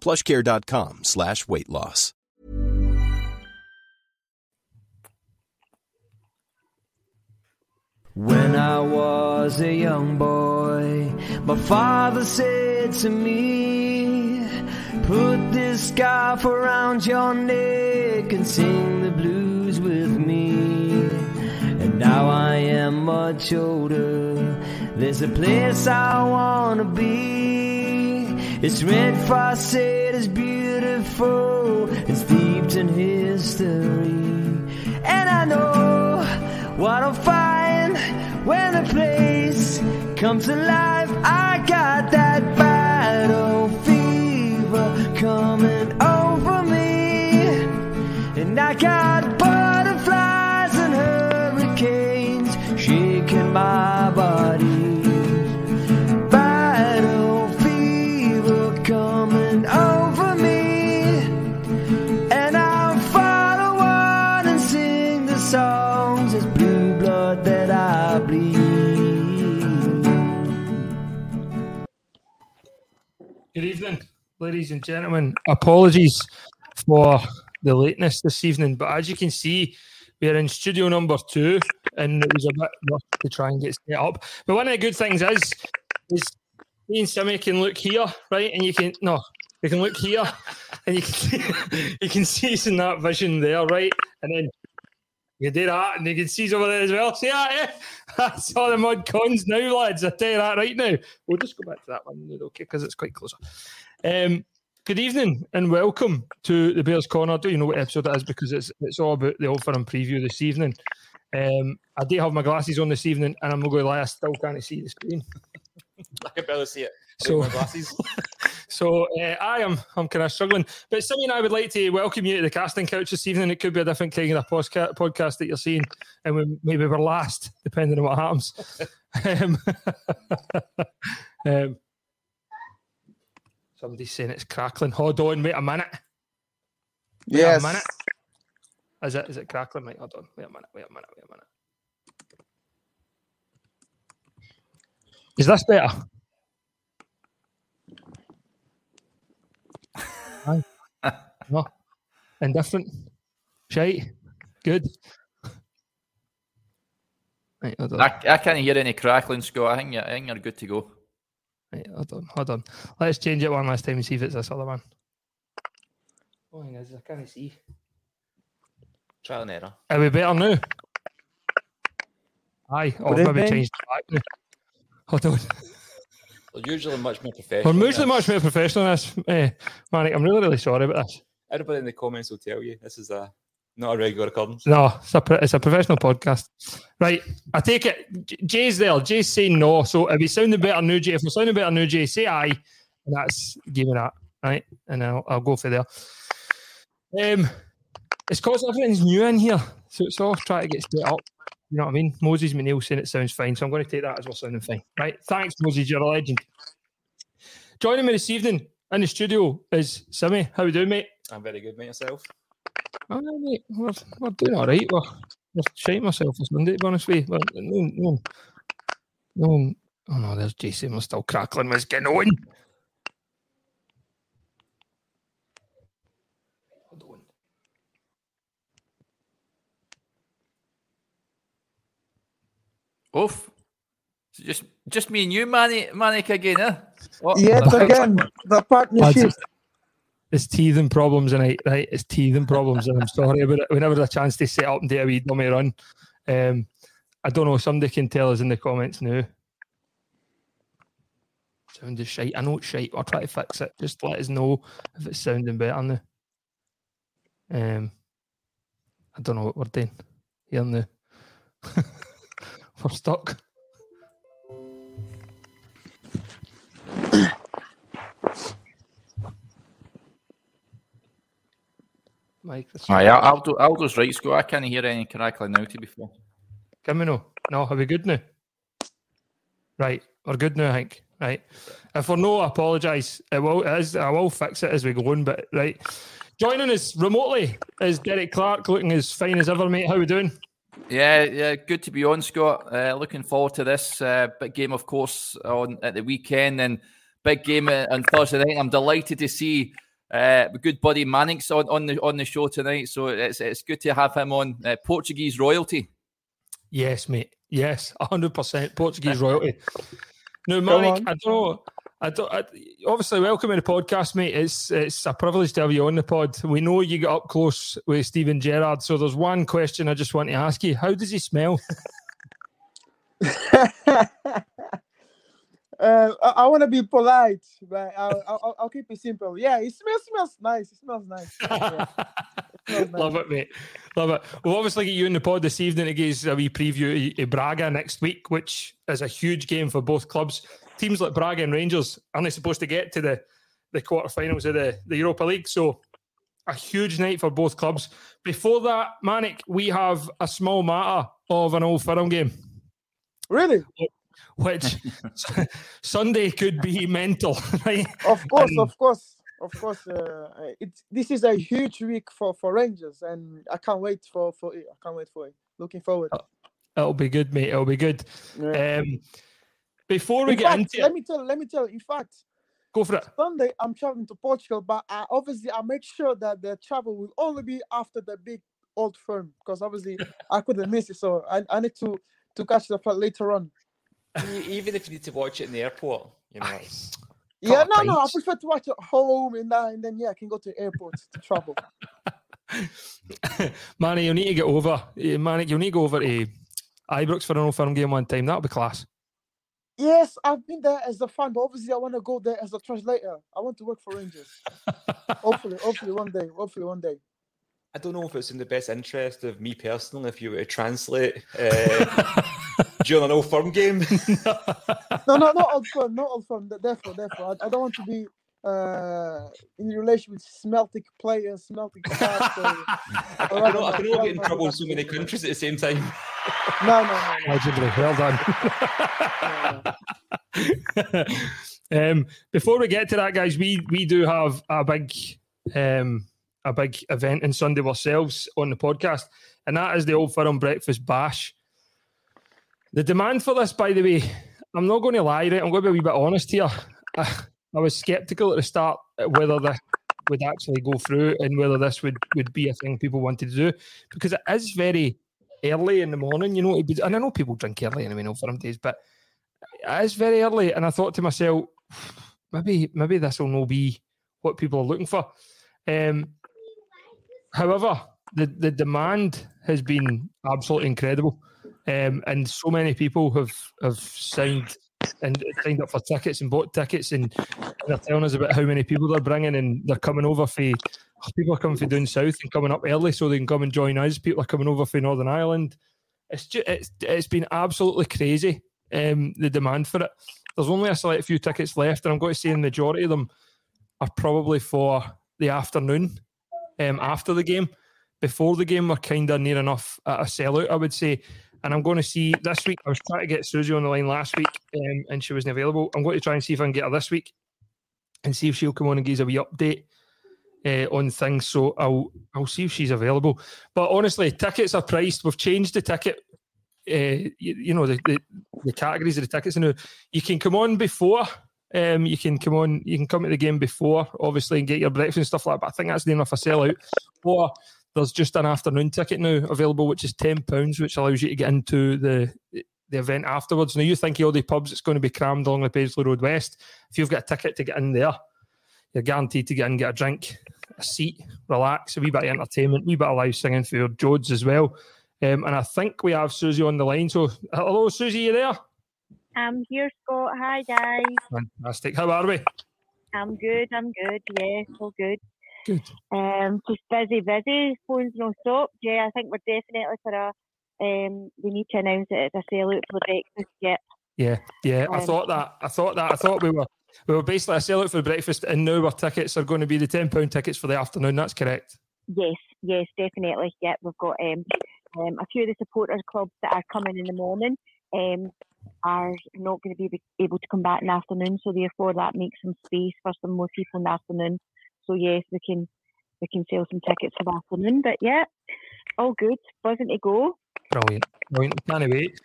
plushcare.com slash weight loss. When I was a young boy, my father said to me, Put this scarf around your neck and sing the blues with me. And now I am much older. There's a place I wanna be. It's red faucet, it's beautiful, it's steeped in history. And I know what I'll find when the place comes alive. I got ladies and gentlemen. Apologies for the lateness this evening, but as you can see, we are in studio number two, and it was a bit rough to try and get set up. But one of the good things is, is me and Simmy can look here, right, and you can no, you can look here, and you can see, you can see us in that vision there, right, and then you do that, and you can see us over there as well. See that? Eh? That's all the mud cons now, lads. I tell you that right now. We'll just go back to that one, okay, because it's quite closer. Um, good evening and welcome to the Bears Corner. I do you know what episode it is because it's it's all about the Old Firm preview this evening. Um, I do have my glasses on this evening, and I'm not going to lie, I still can't see the screen. I can barely see it. So- So my glasses. So uh, I am I'm kind of struggling. But Simmy and I would like to welcome you to the casting couch this evening. It could be a different kind of posca- podcast that you're seeing, and we, maybe we're last, depending on what happens. um, um, somebody's saying it's crackling. Hold on, wait a minute. Wait Yes. a minute. Is it is it crackling? Wait, hold on. Wait a minute. Wait a minute. Wait a minute. Is this better? Aye. no. Indifferent. Shite. Good. Right, hold on. I, I can't hear any crackling, Scott. I think, you're, I think you're good to go. Right, hold on. Hold on. Let's change it one last time and see if it's this other one. Oh, thing is, I can't see. Trial and error. Are we better now? Aye. Oh, Would it maybe be? changed it back. Hold on. They're usually much more professional. We're usually much more professional in this. Eh, Manik, I'm really, really sorry about this. Everybody in the comments will tell you this is a not a regular occurrence. No, it's a, it's a professional podcast. Right, I take it. J- Jay's there. Jay's saying no. So if we sounding better now, Jay, if we're sounding better now, Jay, say aye. And that's give me that. Right. And I'll, I'll go for there. Um, it's because everything's new in here. So it's all trying to get set up. You know what I mean? Moses McNeil saying it sounds fine. So I'm going to take that as well sounding fine. Right. Thanks, Moses. You're a legend. Joining me this evening in the studio is Simmy. How we doing, mate? I'm very good, mate. Yourself? Oh, no, mate, we're, we're doing all right. We're, we're shitting myself this Monday, to be honest with you. But no, no, no. Oh, no, there's Jason. We're still crackling. What's getting on? Hold on. Oof. So just just me and you, Manik, Manik again, eh? What? Yet again, the partnership. It's teething problems tonight, right? It's teething problems, and I'm sorry about it. We never had a chance to set up and do a wee dummy run. Um, I don't know. Somebody can tell us in the comments now. Sound is shite. I know it's shite. I'll try to fix it. Just let us know if it's sounding better now. Um, I don't know what we're doing here now. we're stuck. Mike, Aye, Al- Aldo, Aldo's right, Scott. I can't hear any crackling now, to be fair. Can we know? No, are we good now? Right, we're good now, I think. Right. If we're no, I apologise. It will it is I will fix it as we go on, but right. Joining us remotely is Derek Clark looking as fine as ever, mate. How we doing? Yeah, yeah, good to be on, Scott. Uh, looking forward to this uh, big game, of course, on at the weekend, and big game uh, on Thursday night. I'm delighted to see uh, good buddy Mannix on, on the on the show tonight. So it's it's good to have him on. Uh, Portuguese royalty. Yes, mate. Yes, hundred percent Portuguese royalty. No, Come Mike, on. I don't know. I don't. I, obviously, welcome to the podcast, mate. It's it's a privilege to have you on the pod. We know you got up close with Steven Gerrard. So there's one question I just want to ask you: How does he smell? Uh, I, I want to be polite, but I'll, I'll, I'll keep it simple. Yeah, it smells smells nice. It smells nice. Yeah. smells Love it, mate. Love it. We'll obviously get you in the pod this evening to give us a wee preview of Braga next week, which is a huge game for both clubs. Teams like Braga and Rangers aren't they supposed to get to the, the quarterfinals of the, the Europa League. So a huge night for both clubs. Before that, Manik, we have a small matter of an old firm game, Really? Which Sunday could be mental, right? Of course, And- of course, of course. Uh, it this is a huge week for for Rangers, and I can't wait for for it. I can't wait for it. Looking forward. It'll be good, mate. It'll be good. Yeah. Um, before we in get fact, into let it, me tell. Let me tell. you, In fact, go for it. Sunday I'm traveling to Portugal, but I, obviously I make sure that the travel will only be after the big old firm because obviously I couldn't miss it. So I, I need to to catch the flight later on. Even if you need to watch it in the airport, you know, it's, Yeah, Couple no, no. I prefer to watch at home and, uh, and then yeah, I can go to the airport to travel. Manny, you'll need to get over. eh, Manny, you'll need to go over to Ibrox for an old firm game one time. That'll be class. Yes, I've been there as a fan, but obviously I want to go there as a translator. I want to work for Rangers. hopefully, hopefully one day. Hopefully one day. I don't know if it's in the best interest of me personally if you were to translate uh, during an old firm game. No, no, not old firm, not old firm. Therefore, therefore, I, I don't want to be uh in relation with smelting players, smelting staff. So, I can, all, I can all get in trouble in so many countries at the same time. no, no, no, no. Legendary. Well done. um, before we get to that, guys, we we do have a big um, a big event on Sunday ourselves on the podcast, and that is the Old Firm Breakfast Bash. The demand for this, by the way, I'm not going to lie, right? I'm going to be a wee bit honest here. I, I was skeptical at the start whether this would actually go through and whether this would, would be a thing people wanted to do because it is very early in the morning, you know. And I know people drink early anyway, no firm days, but it is very early. And I thought to myself, maybe maybe this will not be what people are looking for. Um, however, the, the demand has been absolutely incredible. Um, and so many people have have signed and signed up for tickets and bought tickets and they're telling us about how many people they're bringing and they're coming over for people are coming from down south and coming up early so they can come and join us. People are coming over from Northern Ireland. It's just it's it's been absolutely crazy. Um, the demand for it. There's only a select few tickets left, and I'm going to say the majority of them are probably for the afternoon um, after the game. Before the game, we're kind of near enough at a sellout, I would say. And I'm going to see this week. I was trying to get Susie on the line last week, um, and she wasn't available. I'm going to try and see if I can get her this week, and see if she'll come on and give us a wee update uh, on things. So I'll I'll see if she's available. But honestly, tickets are priced. We've changed the ticket. Uh, you, you, know the, the, the categories of the tickets now. You can come on before. Um, you can come on. You can come to the game before, obviously, and get your breakfast and stuff like that. But I think that's the enough a sellout. Or there's just an afternoon ticket now available, which is ten pounds, which allows you to get into the the event afterwards. Now you think all the pubs it's going to be crammed along the Paisley Road West. If you've got a ticket to get in there, you're guaranteed to get in, get a drink, a seat, relax, a wee bit of entertainment, a wee bit of live singing for your Jodes as well. Um, and I think we have Susie on the line. So hello, Susie, you there? I'm here, Scott. Hi, guys. Fantastic. How are we? I'm good. I'm good. Yeah, all good. Good. Um, just busy, busy. Phones no stop. Yeah, I think we're definitely for a um, we need to announce it as a sellout for breakfast. Yeah. Yeah, yeah. Um, I thought that. I thought that. I thought we were we were basically a sellout for breakfast, and now our tickets are going to be the ten pound tickets for the afternoon. That's correct. Yes, yes, definitely. Yeah, we've got um, um, a few of the supporters clubs that are coming in the morning. Um, are not going to be able to come back in the afternoon, so therefore that makes some space for some more people in the afternoon. So yes, we can we can sell some tickets for the afternoon. But yeah, all good, buzzing to go. Brilliant. Brilliant. Can't wait.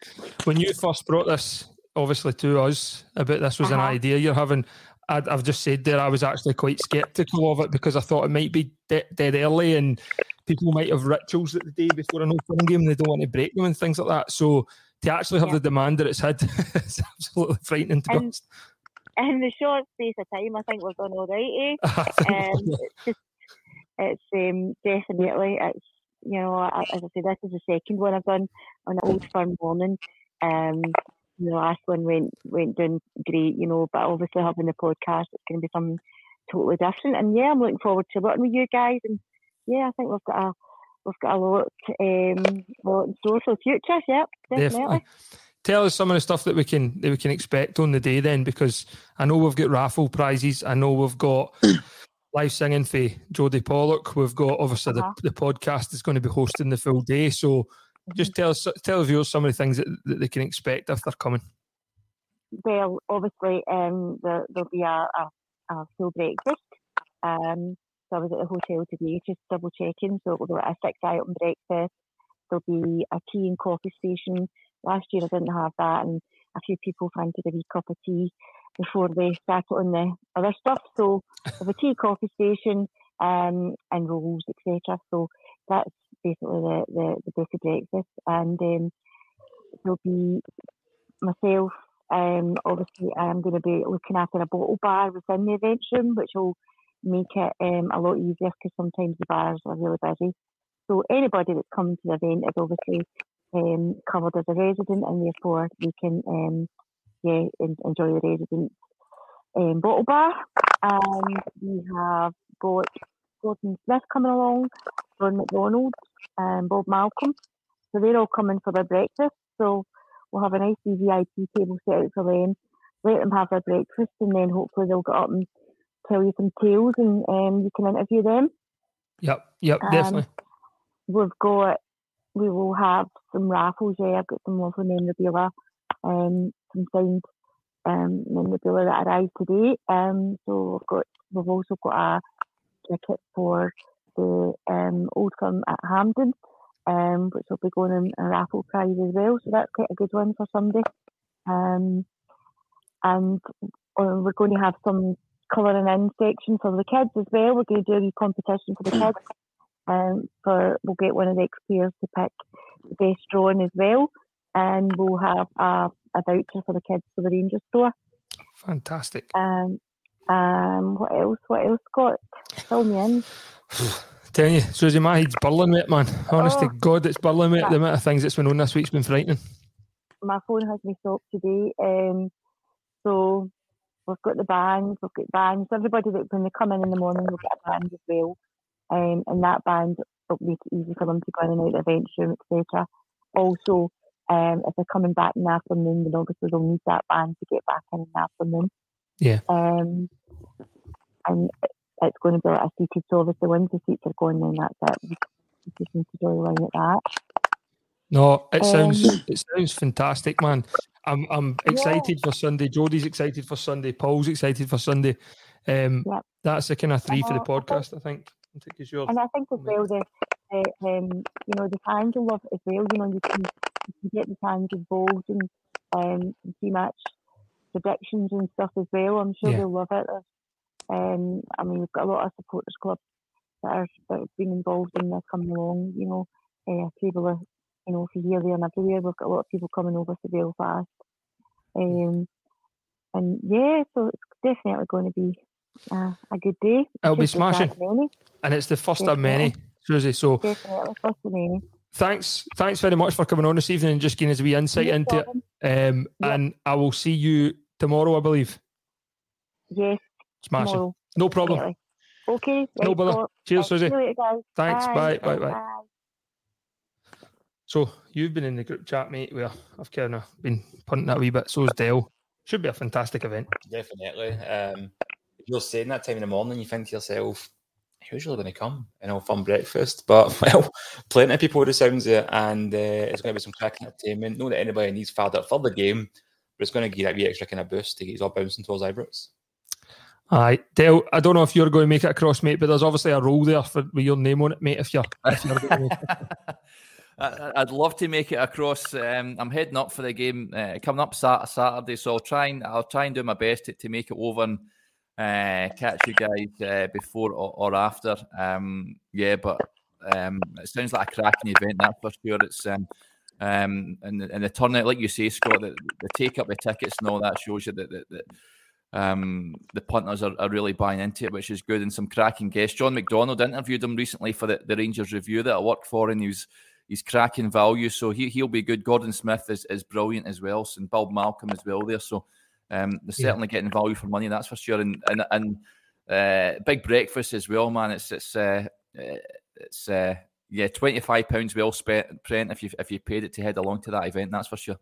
When you first brought this, obviously, to us about this was uh-huh. an idea you're having, i have just said there I was actually quite sceptical of it because I thought it might be de- dead early and people might have rituals at the day before an opening game and they don't want to break them and things like that. So to actually have yeah. the demand that it's had, it's absolutely frightening to be honest. In the short space of time, I think we've done all right. Eh? um, it's just, it's um, definitely it's you know, as I say, this is the second one I've done on an old firm morning. Um, the last one went went down great, you know, but obviously having the podcast, it's going to be something totally different. And yeah, I'm looking forward to working with you guys. And yeah, I think we've got a we've got a lot, um, lot in store for the future. Yeah, definitely. definitely. Tell us some of the stuff that we can that we can expect on the day then, because I know we've got raffle prizes. I know we've got live singing for Jodie Pollock. We've got obviously uh-huh. the, the podcast is going to be hosting the full day. So mm-hmm. just tell us, tell the viewers some of the things that, that they can expect if they're coming. Well, obviously, um, there, will be a, a, a, full breakfast. Um, so I was at the hotel today just double checking. So we'll be a six item breakfast. There'll be a tea and coffee station. Last year I didn't have that, and a few people fancied a wee cup of tea before they start on the other stuff. So there's a tea coffee station um, and rolls, etc. So that's basically the, the, the basic breakfast. And um, there'll be myself, um, obviously I'm going to be looking after a bottle bar within the event room, which will make it um, a lot easier because sometimes the bars are really busy. So anybody that's coming to the event is obviously um, covered as a resident and therefore we can um, yeah, enjoy the resident um, bottle bar. And we have got Gordon Smith coming along, John McDonald, and Bob Malcolm. So they're all coming for their breakfast. So we'll have a nice VIP table set out for them, let them have their breakfast, and then hopefully they'll get up and tell you some tales and um, you can interview them. Yep, yep, definitely. We've got, we will have some raffles. Yeah, I've got some lovely memorabilia um, some signed um, memorabilia that arrived today. Um, so we've got we've also got a ticket for the um, old firm at Hampden, um, which will be going in a raffle prize as well. So that's quite a good one for somebody. Um, and uh, we're going to have some colouring in section for the kids as well. We're going to do a competition for the kids. Um, for we'll get one of the ex-players to pick the best drawing as well and we'll have a, a voucher for the kids for the Ranger store. Fantastic. Um, um, what else? What else, Scott? Fill me in. Telling you, Susie, my head's burling, mate, man. Honest oh, to God, it's burling, mate. The amount of things that's been on this week's been frightening. My phone has me stopped today. Um, so we've got the bands, we've got bands. Everybody that when they come in in the morning we'll get a band as well. Um, and that band will make it easy for them to go in and out of the event room, etc. Also, um, if they're coming back in the afternoon, then obviously they'll need that band to get back in, in the afternoon. Yeah. Um, and it's going to be like a seated, so obviously once the seats are going, then that's it. You just need to draw the line at that. No, it sounds um, it sounds fantastic, man. I'm I'm excited yeah. for Sunday. Jodie's excited for Sunday. Paul's excited for Sunday. Um, Yep. That's the kind of three for the Uh, podcast, I think. I think it's yours. And I think as well the, the um, you know the fans will love it as well. You know you can you can get the fans involved and um pre-match predictions and stuff as well. I'm sure Yeah. they'll love it. There's, Um, I mean we've got a lot of supporters clubs that are that have been involved in this coming along. You know, uh, people are you know from here, there, and everywhere. We've got a lot of people coming over to Belfast. Um, and yeah, so it's definitely going to be uh, a good day. It'll be Should start smashing. And it's the first of many, Susie. So Definitely, first of many. thanks, thanks very much for coming on this evening and just giving us a wee insight No into problem. it. Um, Yeah. And I will see you tomorrow, I believe. Yes, Smashing. tomorrow. No problem. definitely. Okay. No right, bother. so- Cheers, Susie. See you later, guys. Thanks. Bye. Bye. Bye. Bye. So you've been in the group chat, mate, where I've kind of been punting that a wee bit. So's Dale. Should be a fantastic event. Definitely. Um, if you're saying that time in the morning, you think to yourself, who's really going to come and have a fun breakfast? But, well, plenty of people with the sounds it, and uh, it's going to be some cracking entertainment. Not that anybody needs fired up for the game, but it's going to give that wee extra kind of boost to get you all bouncing towards Ibrox. Aye, Dale. I don't know if you're going to make it across, mate, but there's obviously a role there for with your name on it, mate. If you're, if you're going to make. I- I'd love to make it across. Um, I'm heading up for the game uh, coming up Saturday, so I'll try and I'll try and do my best to, to make it over and uh, catch you guys uh, before or, or after. Um, yeah, but um, it sounds like a cracking event. That's for sure. It's um, um, and the, and the turnout, like you say, Scott, the, the take up the tickets and all that shows you that, that, that um, the punters are, are really buying into it, which is good. And some cracking guests. John McDonald interviewed him recently for the, the Rangers review that I work for, and he was he's cracking value, so he he'll be good. Gordon Smith is, is brilliant as well, and Bob Malcolm as well there. So um, they're Yeah. certainly getting value for money, that's for sure. And and and uh, big breakfast as well, man. It's it's uh, it's uh, yeah, twenty five pounds well spent, Brent, if you if you paid it to head along to that event, that's for sure.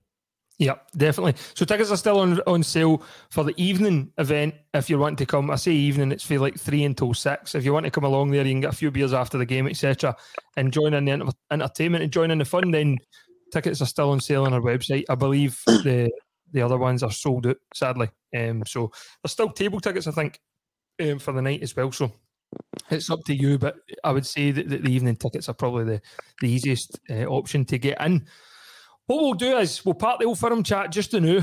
Yeah, definitely. So tickets are still on on sale for the evening event. If you want to come, I say evening, it's for like three until six. If you want to come along there, you can get a few beers after the game, etc., and join in the enter- entertainment and join in the fun. Then tickets are still on sale on our website. I believe the the other ones are sold out, sadly. Um, so there's still table tickets, I think, um, for the night as well. So it's up to you, but I would say that, that the evening tickets are probably the the easiest uh, option to get in. What we'll do is we'll part the old firm chat just to know.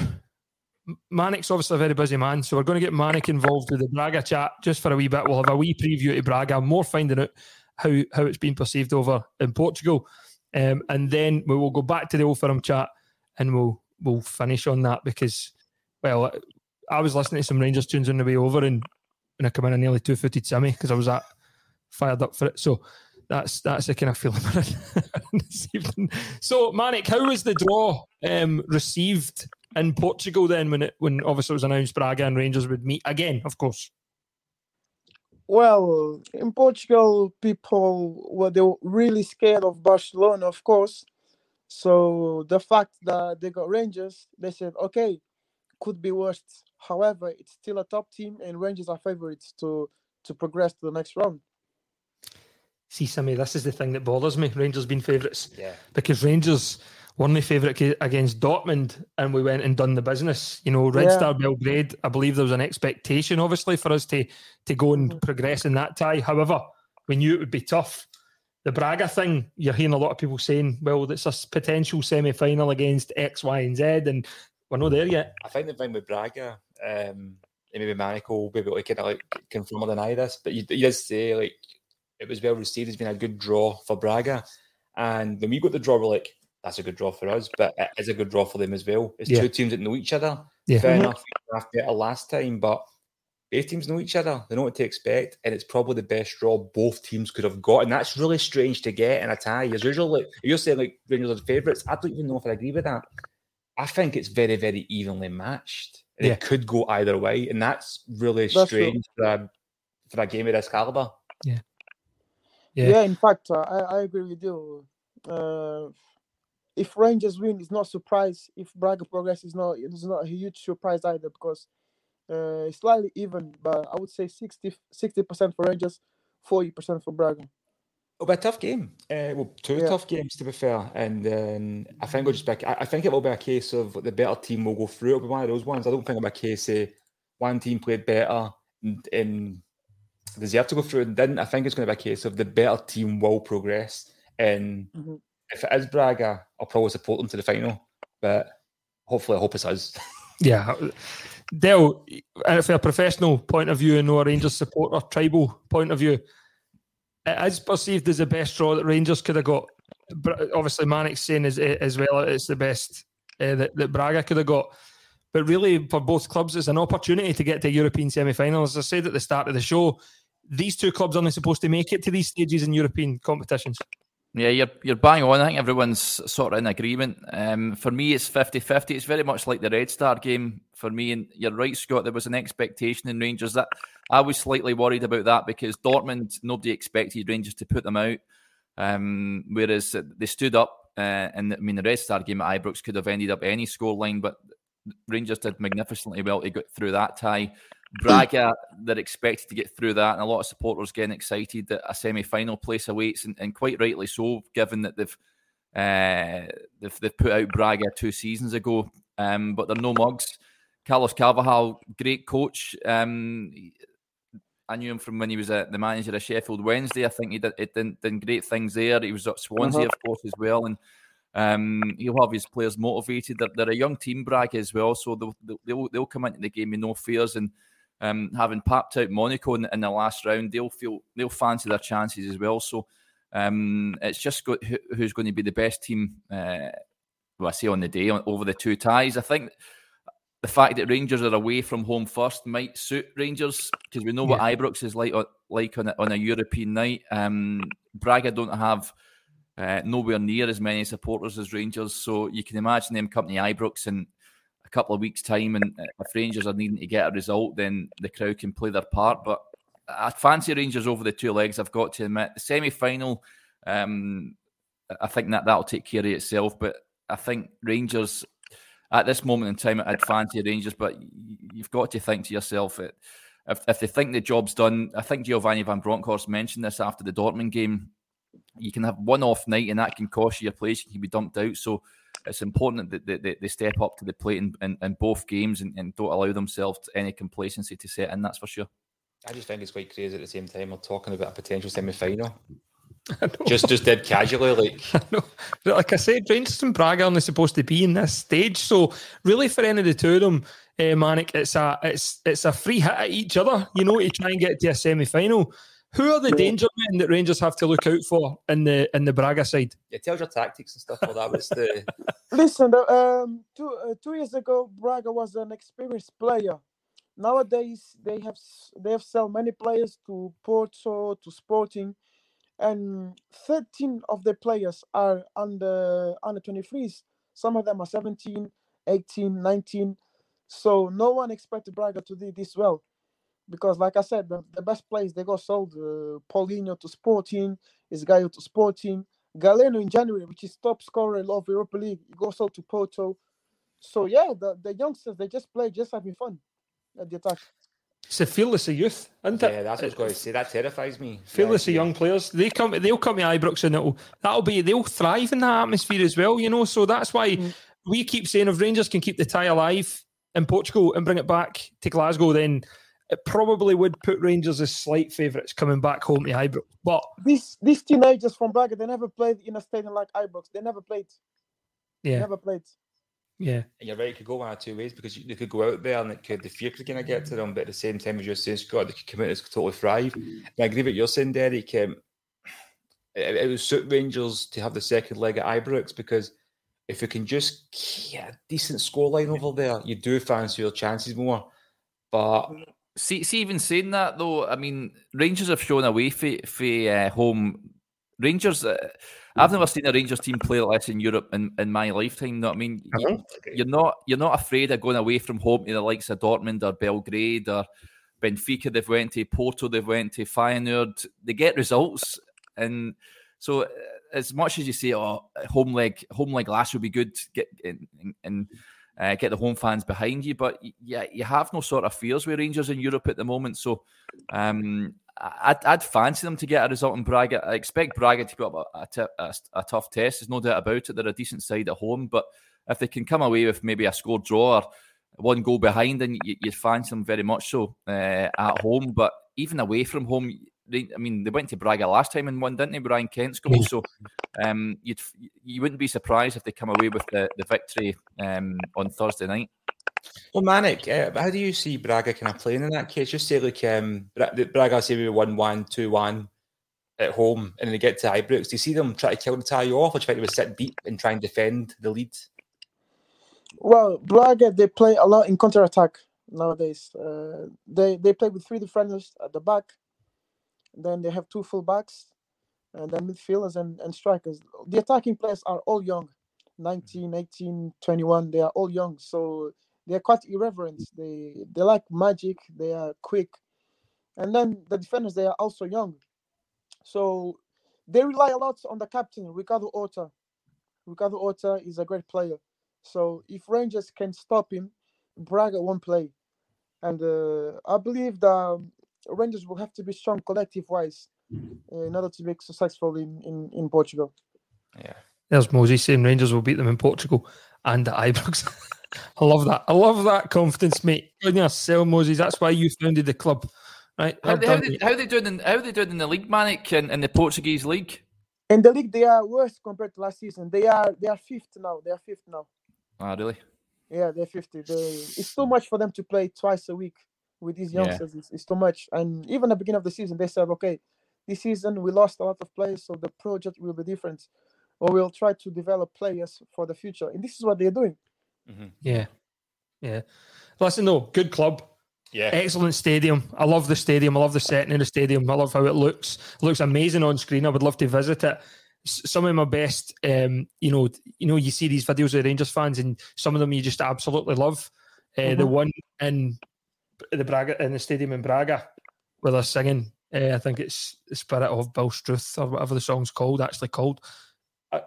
Manik's obviously a very busy man, so we're going to get Manik involved with the Braga chat just for a wee bit. We'll have a wee preview to Braga, more finding out how how it's been perceived over in Portugal, um, and then we will go back to the old firm chat and we'll we'll finish on that because, well, I was listening to some Rangers tunes on the way over and and I come in a nearly two footed semi because I was that fired up for it. So that's that's the kind of feeling this evening. So, Manik, how was the draw um, received in Portugal then when it when obviously it was announced Braga and Rangers would meet again, of course? Well, in Portugal, people were they were really scared of Barcelona, of course. So the fact that they got Rangers, they said, okay, could be worse. However, it's still a top team, and Rangers are favorites to to progress to the next round. See, Sammy, this is the thing that bothers me. Rangers being favourites Yeah. because Rangers won the favourite against Dortmund and we went and done the business. You know, Red Yeah. Star Belgrade, I believe there was an expectation, obviously, for us to to go and mm-hmm. progress in that tie. However, we knew it would be tough. The Braga thing, you're hearing a lot of people saying, well, it's a potential semi final against X, Y, and Z, and we're not there yet. I think the thing with Braga, um, and maybe Manico will be able to kind of like confirm or deny this, but you, you did say like it was well received It's been a good draw for Braga. And when we got the draw, we're like, that's a good draw for us, but it is a good draw for them as well. It's Yeah. two teams that know each other. Yeah. Fair Mhm. enough, better last time, but both teams know each other. They know what to expect, and it's probably the best draw both teams could have got. And that's really strange to get in a tie. As usual, like you're saying, like Rangers are the favourites. I don't even know if I agree with that. I think it's very, very evenly matched. And Yeah. It could go either way, and that's really That's true. strange for a, for a game of this caliber. Yeah. Yeah, in fact, uh, I, I agree with you. Uh, if Rangers win, it's not a surprise. If Braga progress, is not it's not a huge surprise either because uh, slightly even. But I would say 60 percent for Rangers, forty percent for Braga. It'll be a tough game. Uh, well, two Yeah. tough games to be fair, and um, I think it'll just be. I I think it will be a case of the better team will go through. It'll be one of those ones. I don't think it'll be a case of one team played better and, in deserve to go through and didn't, I think it's going to be a case of the better team will progress. And mm-hmm. if it is Braga, I'll probably support them to the final. But hopefully, I hope it's us. Yeah. Dale, from a professional point of view and no Rangers supporter, tribal point of view, it is perceived as the best draw that Rangers could have got. But Obviously, Manik's saying as, as well it's the best uh, that, that Braga could have got. But really, for both clubs, it's an opportunity to get to European semi-finals. As I said at the start of the show, these two clubs are only supposed to make it to these stages in European competitions. Yeah, you're you're bang on. I think everyone's sort of in agreement. Um, for me, it's 50-50. It's very much like the Red Star game for me. And you're right, Scott. There was an expectation in Rangers that I was slightly worried about that because Dortmund, nobody expected Rangers to put them out. Um, whereas they stood up, uh, and I mean the Red Star game at Ibrox could have ended up any scoreline, but Rangers did magnificently well to get through that tie. Braga, they're expected to get through that, and a lot of supporters getting excited that a semi-final place awaits, and, and quite rightly so, given that they've, uh, they've they've put out Braga two seasons ago, um, but they're no mugs. Carlos Carvalhal, great coach. Um, I knew him from when he was a, the manager of Sheffield Wednesday. I think he did, it did, did great things there. He was at Swansea, uh-huh. of course, as well, and um, he'll have his players motivated. They're, they're a young team, Braga, as well, so they'll, they'll, they'll come into the game with no fears and um, having papped out Monaco in, in, the last round, they'll feel they'll fancy their chances as well. So um, it's just got who, who's going to be the best team. Uh, well, I say on the day on, over the two ties. I think the fact that Rangers are away from home first might suit Rangers because we know yeah. what Ibrox is like like on a, on a European night. Um, Braga don't have uh, nowhere near as many supporters as Rangers, so you can imagine them coming to Ibrox and a couple of weeks' time, and if Rangers are needing to get a result, then the crowd can play their part. But I fancy Rangers over the two legs. I've got to admit, the semi-final, um, I think that that'll take care of itself. But I think Rangers at this moment in time, I'd fancy Rangers. But you've got to think to yourself, if if they think the job's done, I think Giovanni Van Bronckhorst mentioned this after the Dortmund game. You can have one off night, and that can cost you your place. You can be dumped out. So it's important that they, they, step up to the plate in, in, in both games and, and, don't allow themselves any complacency to set in. That's for sure. I just think it's quite crazy at the same time. We're talking about a potential semi final. just just dead casually, like I know. like I said, Rangers and Braga are only supposed to be in this stage. So really, for any of the two of them, uh, Manik, it's a it's it's a free hit at each other. You know, to try and get to a semi final. Who are the danger men that Rangers have to look out for in the in the Braga side? Yeah, tells your tactics and stuff like that. What's the listen? Um, two uh, two years ago, Braga was an experienced player. Nowadays, they have they have sold many players to Porto, to Sporting, and 13 of the players are under under 23s. Some of them are 17, 18, 19. So no one expected Braga to do this well because, like I said, the, the best players they got sold. Uh, Paulinho to Sporting, is Esgaio to Sporting, Galeno in January, which is top scorer of Europa League, he got sold to Porto. So yeah, the, the youngsters they just play, just having fun at the attack. It's a fearless of youth, isn't it? Yeah, that's what I was going to say. That terrifies me. Fearless yeah, of young players. They come, they'll come to Ibrox, and it'll that'll be they'll thrive in that atmosphere as well. You know, so that's why mm. we keep saying if Rangers can keep the tie alive in Portugal and bring it back to Glasgow, then it probably would put Rangers as slight favourites coming back home to Ibrox. But these these teenagers from Braga, they never played in a stadium like Ibrox. They never played. Yeah, they never played. Yeah, and you're right. It could go one or two ways because they could go out there and it could the fear could kind of get to them, but at the same time as you're saying, Scott, they could come out as totally thrive. And I agree with what you're saying, Derek. Um, it, it would suit Rangers to have the second leg at Ibrox because if you can just get a decent scoreline over there, you do fancy your chances more. But See, see, even saying that though, I mean, Rangers have shown away for, for uh, home. Rangers, uh, I've never seen a Rangers team play like this in Europe in, in my lifetime. You know what I mean? Uh-huh. You, are not you're not afraid of going away from home to the likes of Dortmund or Belgrade or Benfica. They've went to Porto. They've went to Feyenoord. They get results, and so uh, as much as you say, "Oh, home leg, home leg last will be good," get and uh, get the home fans behind you. But yeah, you have no sort of fears with Rangers in Europe at the moment. So um, I'd, I'd, fancy them to get a result in Braga. I expect Braga to put up a, tough test. There's no doubt about it. They're a decent side at home, but if they can come away with maybe a score draw or one goal behind, and you, would fancy them very much so uh, at home. But even away from home, I mean, they went to Braga last time and won, didn't they? Ryan Kent's goal. So um, you'd you wouldn't be surprised if they come away with the, the victory um, on Thursday night. Well, Manik, uh, how do you see Braga kind of playing in that case? Just say like um, Braga say we one one two one at home, and then they get to Ibrox. Do you see them try to kill the tie you off, or do you think they would sit deep and try and defend the lead? Well, Braga they play a lot in counter attack nowadays. Uh, they they play with three defenders at the back, then they have two full backs, and uh, then midfielders and, and strikers. The attacking players are all young, mm-hmm. 19, 18, 21. They are all young, so they are quite irreverent. Mm. They they like magic. They are quick, and then the defenders they are also young, so they rely a lot on the captain Ricardo Horta. Ricardo Horta is a great player, so if Rangers can stop him, Braga won't play, and uh, I believe the Rangers will have to be strong collective wise uh, in order to be successful in, in, in Portugal. Yeah. There's Moses saying Rangers will beat them in Portugal and at Ibrox. I love that. I love that confidence, mate. On sell Moses. That's why you founded the club, right? How, they, how, they, how they doing? In, how they doing in the league, Manik, in, in the Portuguese league? In the league, they are worse compared to last season. They are they are fifth now. They are fifth now. Ah, really? Yeah, they're fifty. They, it's too much for them to play twice a week with these youngsters. Yeah. It's, it's too much. And even at the beginning of the season, they said, okay, this season we lost a lot of players, so the project will be different, or we'll try to develop players for the future. And this is what they're doing. Mm-hmm. Yeah, yeah. Listen, though, good club. Yeah. Excellent stadium. I love the stadium. I love the setting in the stadium. I love how it looks. It looks amazing on screen. I would love to visit it. Some of my best, um, you know, you know, you see these videos of Rangers fans, and some of them you just absolutely love. Uh, mm-hmm. The one in the Braga in the stadium in Braga where they're singing. Uh, I think it's the spirit of Bill Struth or whatever the song's called. Actually called. Uh,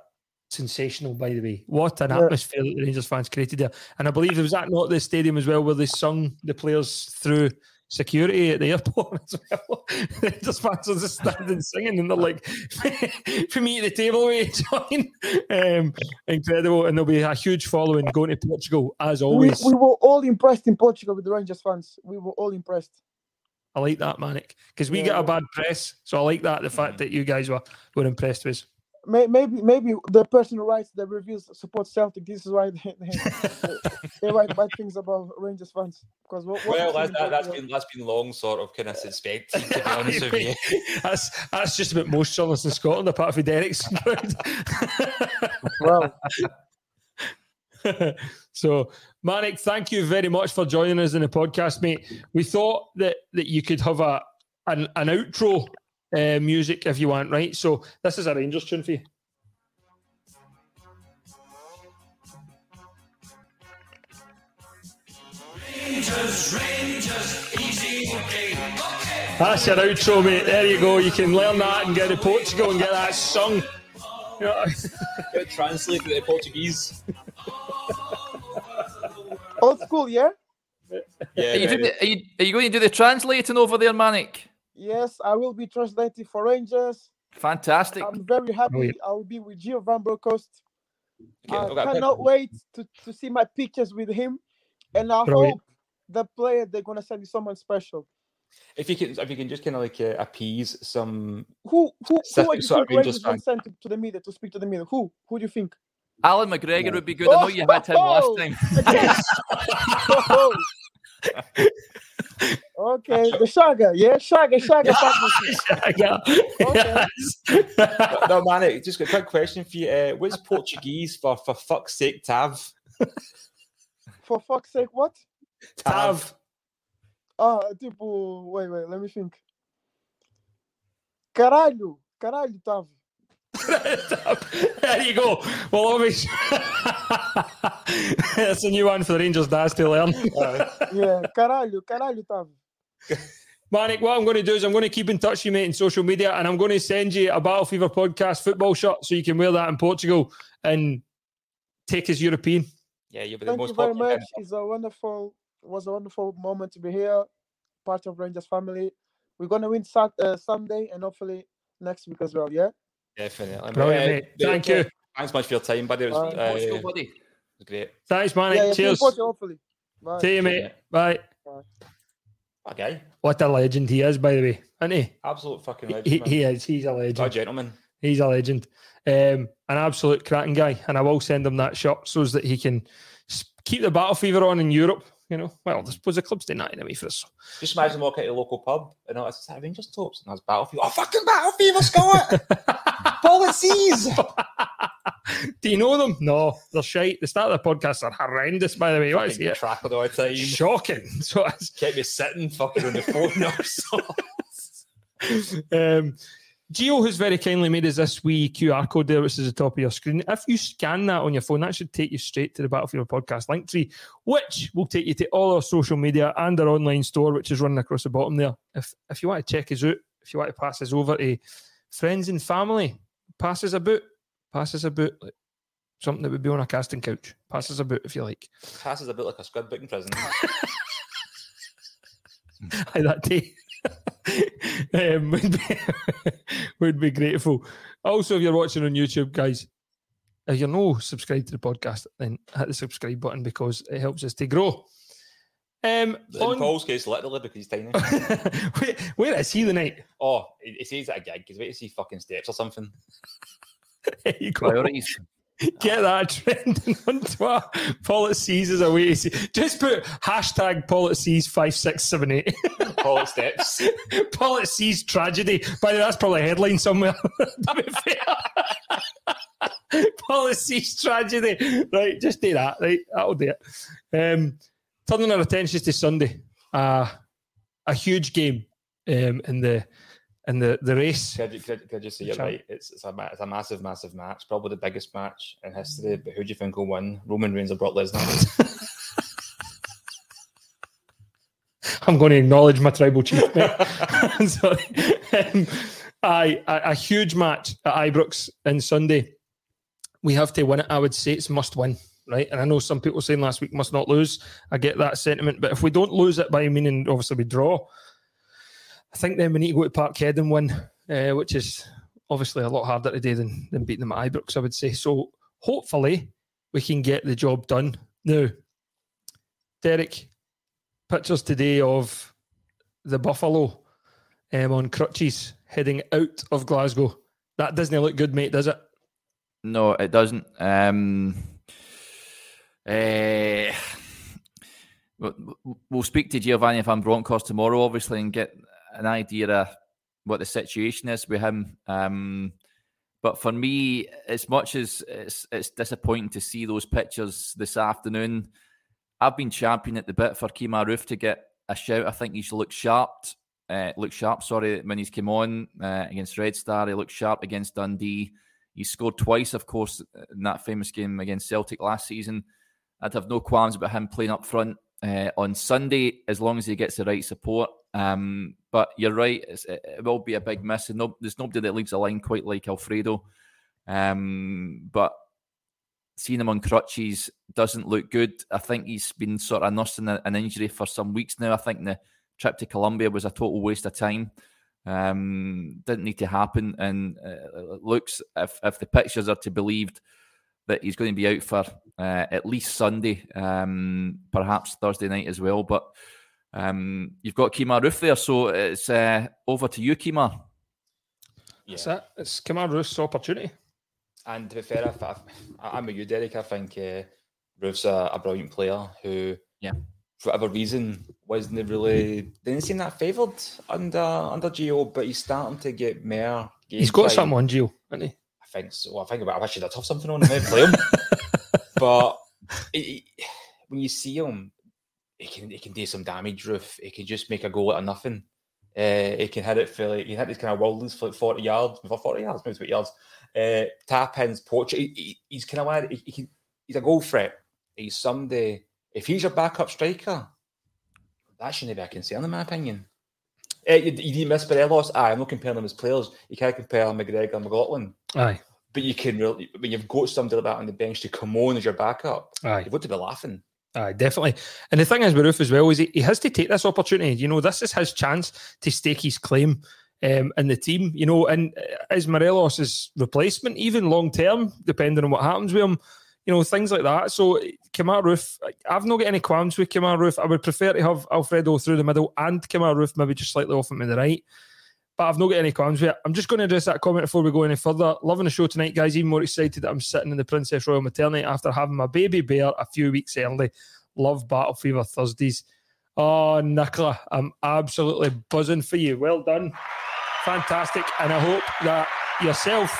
sensational, by the way. What an yeah. atmosphere that the Rangers fans created there. And I believe there was that not the stadium as well where they sung the players through security at the airport as well. Rangers fans are just standing singing and they're like, for me at the table, we join. Um, incredible. And there'll be a huge following going to Portugal as always. We, we were all impressed in Portugal with the Rangers fans. We were all impressed. I like that, Manik, because we yeah, get a bad press. So I like that, the fact that you guys were, were impressed with maybe maybe the person who writes the reviews supports Celtic. This is why they, they, they write bad things about Rangers fans. Because what, what well, that, that, has been that's been long sort of kind of suspected. To be honest with you, that's that's just about most journalists in Scotland, apart from Derek's well. so, Manik, thank you very much for joining us in the podcast, mate. We thought that that you could have a an, an outro uh, music if you want, right? So this is a Rangers tune for you. Rangers, Rangers, easy, okay, okay. That's your outro, mate. There you go. You can learn that and get to Portugal and get that sung. You know, get translated to Portuguese. Old school, yeah. Yeah. Are you, the, are, you, are you going to do the translating over there, Manik? Yes, I will be translating for Rangers. Fantastic. I'm very happy. I will be with Gio Van Bronckhorst. Okay, I cannot wait to, to see my pictures with him. And I Brilliant. hope the player they're gonna send you someone special. If you can, if you can just kind of like uh, appease some who who who are you think Rangers will send to, to, the media to speak to the media? Who who do you think? Allan McGregor would be good. I know you had him last oh, time. okay, the Shaga, yeah, Shaga, Shaga, Shaga. Okay. Yes. no, man, just a quick question for you. Uh, what's Portuguese for for fuck's sake, Tav? for fuck's sake, what? Tav. Ah, tipo, wait, wait, let me think. Caralho, caralho, Tav. there you go. Well, obviously, that's a new one for the Rangers dads to learn. yeah, caralho, caralho, Tav. Manik, what I'm going to do is I'm going to keep in touch with you, mate, in social media, and I'm going to send you a Battle Fever podcast football shirt so you can wear that in Portugal and take us European. Yeah, you'll be the Thank most you very much. It's a wonderful, it was a wonderful moment to be here, part of Rangers family. We're going to win sat- uh, Sunday and hopefully next week as well. Yeah. Definitely. Brilliant, mate. Thank you. Thanks much for your time, buddy. It was, uh, buddy. It was great. Thanks, man. Yeah, Cheers. Bye. See you, mate. Bye. Okay. What a legend he is, by the way, isn't he? Absolute fucking legend. He, he is. He's a What a legend. gentleman. He's a legend. Um, an absolute cracking guy. And I will send him that shirt so that he can keep the battle fever on in Europe. You know, well, I suppose the club's doing that anyway for us. Just imagine walking to the local pub and all it's like Rangers tops and that's Battlefield. Oh, fucking Battlefield, Scott! Policies! Do you know them? No, they're shite. The start of the podcast are horrendous, by the way. What is Fucking it? Trackled all the time. Shocking. So it's, Kept me sitting fucking on the phone or so. um, Geo has very kindly made us this wee QR code there, which is the top of your screen. If you scan that on your phone, that should take you straight to the Battle Fever Podcast link tree, which will take you to all our social media and our online store, which is running across the bottom there. If if you want to check us out, if you want to pass us over to friends and family, pass us a boot, pass us a boot, like something that would be on a casting couch. Pass us a boot if you like. Passes a bit like a squid book in prison. Aye, that day. um, would, be, would be grateful. Also, if you're watching on YouTube, guys, if you're no subscribed to the podcast, then hit the subscribe button because it helps us to grow. Um, In on- Paul's case, literally, because he's tiny. Wait, where, where is he the night? oh, he he says at a gig. He's waiting to see fucking steps or something. There you go. Priorities. Get that trending on Twitter. Policies is a way to see. Just put hashtag policies five six seven eight. Paul at steps. Policies tragedy. By the way, that's probably a headline somewhere. to be fair. Policies tragedy. Right, just do that. Right, that'll do it. Um, turning our attention to Sunday. Uh, a huge game um, in the in the the race. Could, you- could, could you say you're right? It's, it's, a, it's a massive, massive match. Probably the biggest match in history. But who do you think will win? Roman Reigns or Brock Lesnar? I'm going to acknowledge my tribal chief. sorry. Um, aye, a, a huge match at Ibrox on Sunday. We have to win it. I would say it's must win, right? And I know some people saying last week must not lose. I get that sentiment, but if we don't lose it by meaning obviously we draw, I think then we need to go to Parkhead and win, uh, which is obviously a lot harder today than than beating them at Ibrox. I would say so. Hopefully, we can get the job done. Now, Derek, pictures today of the Buffalo um, on crutches heading out of Glasgow. That doesn't look good, mate, does it? No, it doesn't. Um, eh, we'll- speak to Giovanni Van Bronckhorst tomorrow, obviously, and get an idea of what the situation is with him. Um, but for me, as much as it's, it's disappointing to see those pictures this afternoon, I've been championing at the bit for Kemar Roofe to get a shout. I think he's looked sharp. Uh, looked sharp, sorry, when he's come on uh, against Red Star. He looked sharp against Dundee. He scored twice, of course, in that famous game against Celtic last season. I'd have no qualms about him playing up front uh, on Sunday as long as he gets the right support. Um, but you're right, it, it will be a big miss. And no, there's nobody that leads a line quite like Alfredo. Um, but seeing him on crutches doesn't look good. I think he's been sort of nursing an injury for some weeks now. I think the trip to Colombia was a total waste of time. Um, didn't need to happen, and uh, looks if if the pictures are to be believed that he's going to be out for uh, at least Sunday, um, perhaps Thursday night as well. But um, you've got Kemar Roofe there, so it's uh, over to you, Kemar. That's it. It's Kemar Roofe's opportunity. And to be fair, if I, I'm with you, Derek. I think uh, Roofe's a, a brilliant player who, Yeah. for whatever reason, wasn't really didn't seem that favoured under under Gio, but he's starting to get more. He's got time. something on Gio, hasn't he? Think so. I think about. I wish he'd have something on him. Maybe play him. but he- he- when you see him, he can he can do some damage. Roofe. He can just make a goal out of nothing. Uh, he can hit it for like he hit these kind of worldlies for like forty yards, for forty yards, maybe twenty yards. Uh, tap ins, poach. He, he- he's kind of like he, he can, he's a goal threat. He's somebody. If he's your backup striker, that shouldn't be a concern, in my opinion. Uh, you, you didn't miss Morelos. Aye, I'm not comparing them as players. You can't compare McGregor and McLaughlin. Aye, But you can really, when you've got somebody like that on the bench to come on as your backup, aye. you've got to be laughing. Aye, definitely. And the thing is with Roofe as well is he, he has to take this opportunity. You know, this is his chance to stake his claim um, in the team. You know, and uh, as Morelos' replacement, even long term, depending on what happens with him, you know, things like that. So Kemar Roofe, I've not got any qualms with Kemar Roofe. I would prefer to have Alfredo through the middle and Kemar Roofe maybe just slightly off him to the right. But I've not got any qualms with it. I'm just going to address that comment before we go any further. Loving the show tonight, guys. Even more excited that I'm sitting in the Princess Royal maternity after having my baby bear a few weeks early. Love Battle Fever Thursdays. Oh, Nicola, I'm absolutely buzzing for you. Well done. Fantastic. And I hope that yourself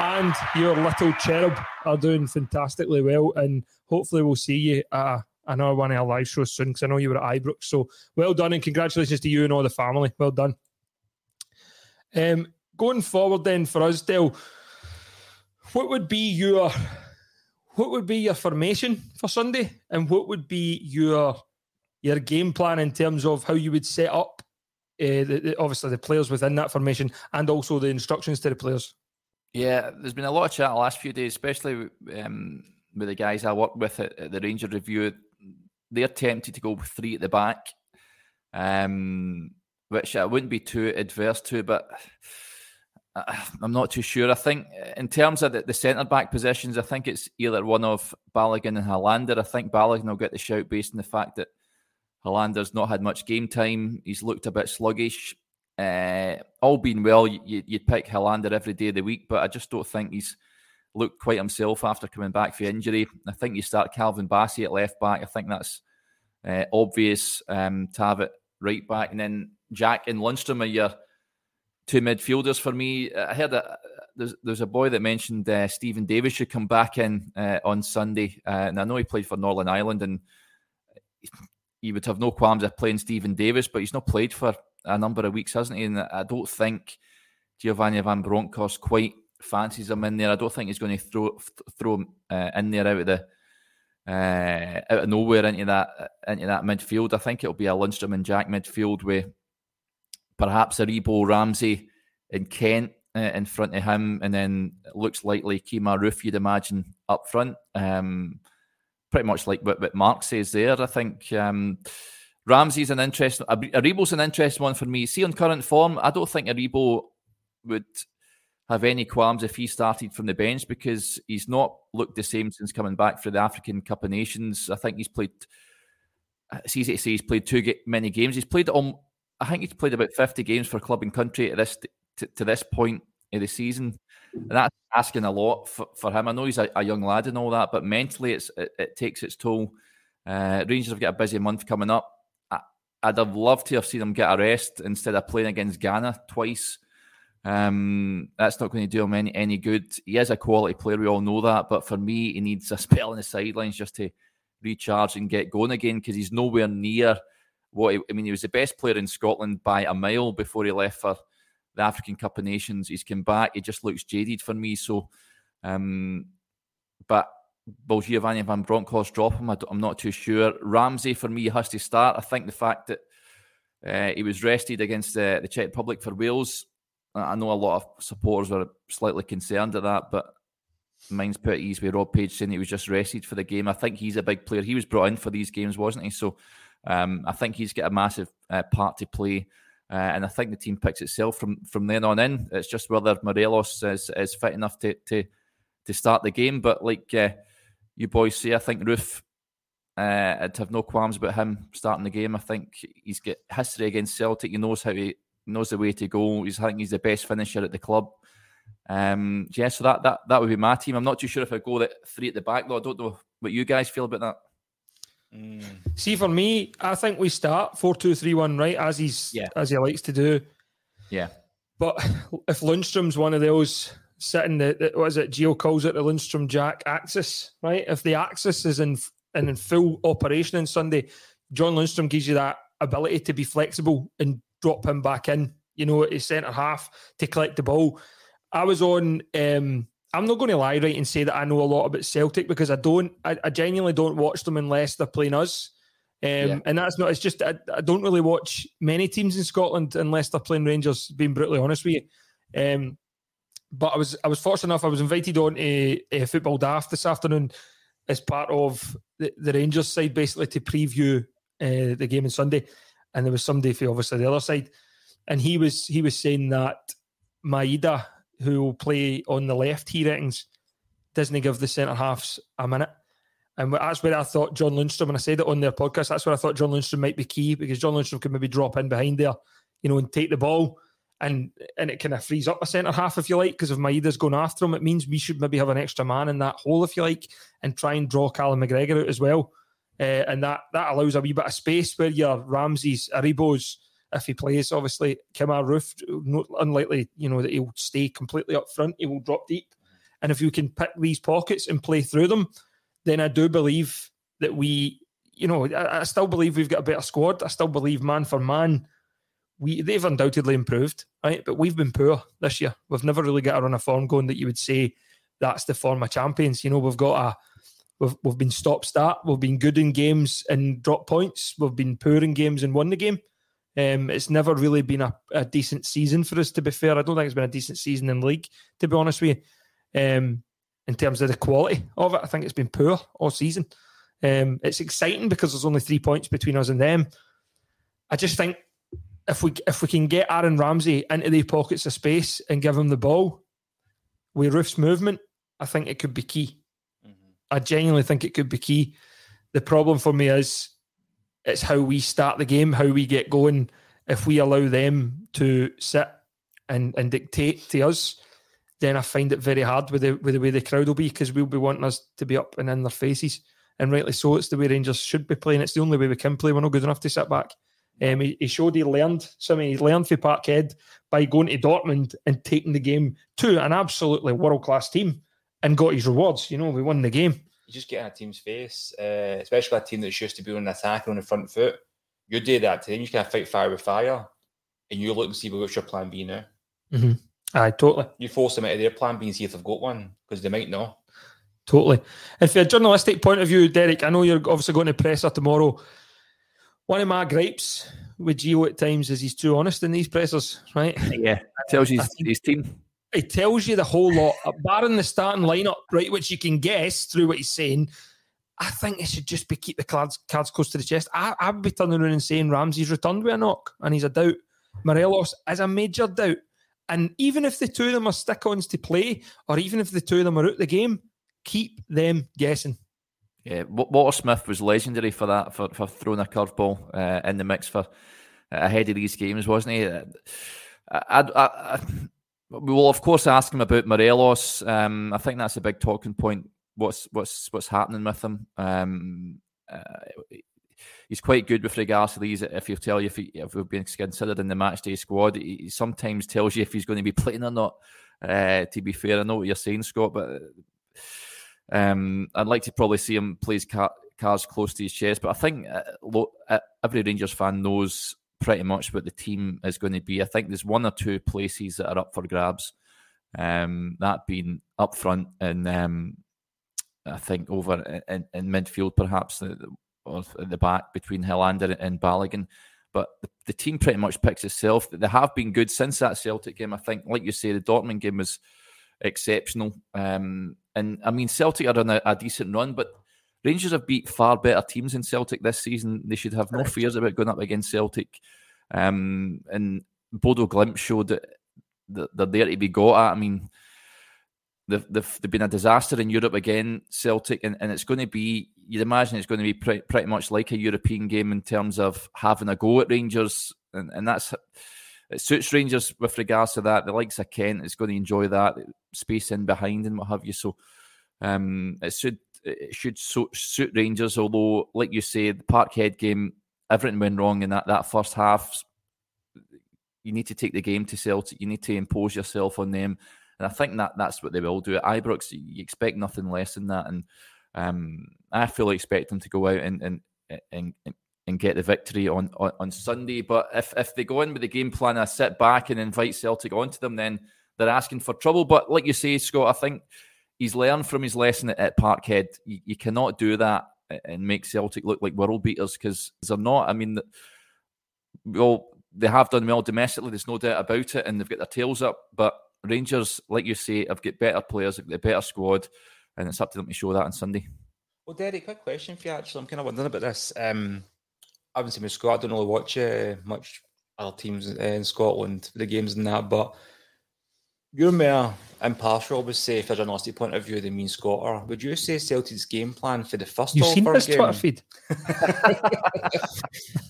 and your little cherub are doing fantastically well. And hopefully, we'll see you at another one of our live shows soon because I know you were at Ibrox. So well done and congratulations to you and all the family. Well done. Um, going forward, then for us, Del, what would be your what would be your formation for Sunday, and what would be your your game plan in terms of how you would set up, uh, the, the, obviously the players within that formation, and also the instructions to the players? Yeah, there's been a lot of chat the last few days, especially um, with the guys I work with at, at, the Ranger Review. They're tempted to go with three at the back. Um, which I wouldn't be too adverse to, but I'm not too sure. I think in terms of the, the centre back positions, I think it's either one of Balogun and Helander. I think Balogun will get the shout based on the fact that Helander's not had much game time. He's looked a bit sluggish. Uh, all being well, you, would pick Helander every day of the week, but I just don't think he's looked quite himself after coming back from injury. I think you start Calvin Bassey at left back. I think that's uh, obvious um, to have it right back. And then Jack and Lundstram are your two midfielders for me. I heard that there's, there's a boy that mentioned uh, Steven Davis should come back in uh, on Sunday. Uh, and I know he played for Northern Ireland and he would have no qualms of playing Steven Davis, but he's not played for a number of weeks, hasn't he? And I don't think Giovanni Van Bronckhorst quite fancies him in there. I don't think he's going to throw throw him uh, in there out of the uh, out of nowhere into that into that midfield. I think it'll be a Lundstram and Jack midfield with perhaps Aribo, Ramsey, and Kent uh, in front of him, and then it looks likely Kemar Roofe, you'd imagine, up front. Um, pretty much like what, what Mark says there. I think um, Ramsey's an interesting, Aribo's an interesting one for me. See, on current form, I don't think Aribo would have any qualms if he started from the bench because he's not looked the same since coming back for the African Cup of Nations. I think he's played. It's easy to say he's played too many games. He's played um, I think he's played about fifty games for club and country at this to, to this point of the season, and that's asking a lot for, for him. I know he's a, a, young lad and all that, but mentally, it, it takes its toll. Uh, Rangers have got a busy month coming up. I, would have loved to have seen him get a rest instead of playing against Ghana twice. Um, that's not going to do him any, any good. He is a quality player, we all know that. But for me, he needs a spell on the sidelines just to recharge and get going again because he's nowhere near what he, I mean. He was the best player in Scotland by a mile before he left for the African Cup of Nations. He's come back. He just looks jaded for me. So, um, but will Giovanni Van Bronckhorst drop him? I am not too sure. Ramsey for me has to start. I think the fact that uh, he was rested against the, the Czech Republic for Wales I know a lot of supporters were slightly concerned at that, but mine's pretty easy with Rob Page saying he was just rested for the game. I think he's a big player. He was brought in for these games, wasn't he? So um, I think he's got a massive uh, part to play. Uh, and I think the team picks itself from from then on in. It's just whether Morelos is, is fit enough to, to to start the game. But like uh, you boys say, I think Roofe, uh, I'd have no qualms about him starting the game. I think he's got history against Celtic. He knows how he knows the way to go. He's I think he's the best finisher at the club. Um, yeah, so that that that would be my team. I'm not too sure if I go that three at the back though. I don't know what you guys feel about that. Mm. See, for me, I think we start four two three one right as he's yeah. as he likes to do. Yeah, but if Lundstram's one of those sitting the, the what is it? Gio calls it the Lundstram Jack axis, right? If the axis is in in full operation on Sunday, John Lundstram gives you that ability to be flexible and drop him back in, you know, at his centre half to collect the ball. I was on. Um, I'm not going to lie, right, and say that I know a lot about Celtic because I don't. I, I genuinely don't watch them unless they're playing us. Um, yeah. And that's not. It's just I, I, don't really watch many teams in Scotland unless they're playing Rangers. Being brutally honest with you, um, but I was I was fortunate enough. I was invited on a, a football daft this afternoon as part of the, the Rangers side, basically to preview uh, the game on Sunday and there was somebody for obviously the other side, and he was he was saying that Maeda, who will play on the left, he reckons doesn't give the centre halves a minute. And that's where I thought John Lundstram, and I said it on their podcast, that's where I thought John Lundstram might be key because John Lundstram could maybe drop in behind there, you know, and take the ball. And and it kind of frees up a centre half, if you like, because if Maeda's going after him, it means we should maybe have an extra man in that hole, if you like, and try and draw Callum McGregor out as well. Uh, and that that allows a wee bit of space where your Ramsey's, Aribo's, if he plays, obviously, Kemar Roofe, not unlikely, you know, that he'll stay completely up front. He will drop deep. And if you can pick these pockets and play through them, then I do believe that we, you know, I, I, still believe we've got a better squad. I still believe man for man, we they've undoubtedly improved, right? But we've been poor this year. We've never really got a run of form going that you would say that's the form of champions. You know, we've got a we've we've been stop start. We've been good in games and drop points. We've been poor in games and won the game. Um, it's never really been a, a decent season for us. To be fair, I don't think it's been a decent season in league. To be honest with you, um, in terms of the quality of it. I think it's been poor all season. Um, it's exciting because there's only three points between us and them. I just think if we if we can get Aaron Ramsey into the pockets of space and give him the ball with Roofe's movement, I think it could be key. Mm-hmm. I genuinely think it could be key. The problem for me is it's how we start the game, how we get going. If we allow them to sit and, and dictate to us, then I find it very hard with the with the way the crowd will be because we'll be wanting us to be up and in their faces. And rightly so, it's the way Rangers should be playing. It's the only way we can play. We're not good enough to sit back. Um, he, he, showed he learned something. He learned for Parkhead by going to Dortmund and taking the game to an absolutely world class team and got his rewards. You know, we won the game. You just get in a team's face, uh, especially a team that's used to be on the attack on the front foot. You do that to them, you kind of fight fire with fire, and you look and see what's your plan B now. Mm-hmm. Aye, totally. You force them out of their plan B and see if they've got one because they might not. Totally. And from a journalistic point of view, Derek, I know you're obviously going to presser tomorrow. One of my gripes with Gio at times is he's too honest in these pressers, right? Yeah, tells you his, his team. He tells you the whole lot, barring the starting lineup, right, which you can guess through what he's saying. I think it should just be keep the cards cards close to the chest. I, I'd be turning around and saying Ramsey's returned with a knock and he's a doubt. Morelos is a major doubt. And even if the two of them are stick ons to play, or even if the two of them are out the game, keep them guessing. Yeah, Walter Smith was legendary for that, for, for throwing a curveball uh, in the mix for uh, ahead of these games, wasn't he? Uh, I, I, I, we will of course ask him about Morelos. Um, I think that's a big talking point. What's what's what's happening with him? Um, uh, he's quite good with regards to these. If he'll tell you if, he, if he'll be considered in the match day squad, he sometimes tells you if he's going to be playing or not. Uh, to be fair, I know what you're saying, Scott, but um, I'd like to probably see him play his car- close to his chest. But I think uh, lo- uh, every Rangers fan knows pretty much what the team is going to be. I think there's one or two places that are up for grabs. Um, that being up front and um, I think over in, in midfield, perhaps or at the back between Helander and Balogun. But the, the, team pretty much picks itself. They have been good since that Celtic game. I think, like you say, the Dortmund game was exceptional. Um, and I mean, Celtic are on a, a, decent run, but Rangers have beat far better teams in Celtic this season. They should have no fears about going up against Celtic. Um, and Bodo Glimt showed that they're there to be got at. I mean, they've, they've, they've been a disaster in Europe again, Celtic, and, and it's going to be, you'd imagine it's going to be pre- pretty much like a European game in terms of having a go at Rangers, and, and that's it suits Rangers with regards to that. The likes of Kent is going to enjoy that space in behind and what have you. So um, it should it should suit Rangers. Although, like you say, the Parkhead game, everything went wrong in that that first half. You need to take the game to Celtic. You need to impose yourself on them. And I think that that's what they will do at Ibrox. You expect nothing less than that, and um, I fully expect them to go out and and and, and get the victory on, on, on Sunday. But if if they go in with the game plan, I sit back and invite Celtic onto them, then they're asking for trouble. But like you say, Scott, I think he's learned from his lesson at, at Parkhead. You, you, cannot do that and make Celtic look like world beaters because they're not. I mean, well, they have done well domestically. There's no doubt about it, and they've got their tails up. But Rangers, like you say, have got better players, have got a better squad, and it's up to them to show that on Sunday. Well, Derek, quick question for you. Actually, I'm kind of wondering about this. Um, I haven't seen my squad. I don't really watch uh, much other teams in Scotland, the games and that. But you're more impartial, would say, for a journalistic point of view the me and Scott are. Would you say Celtic's game plan for the first You've seen this game? Twitter feed?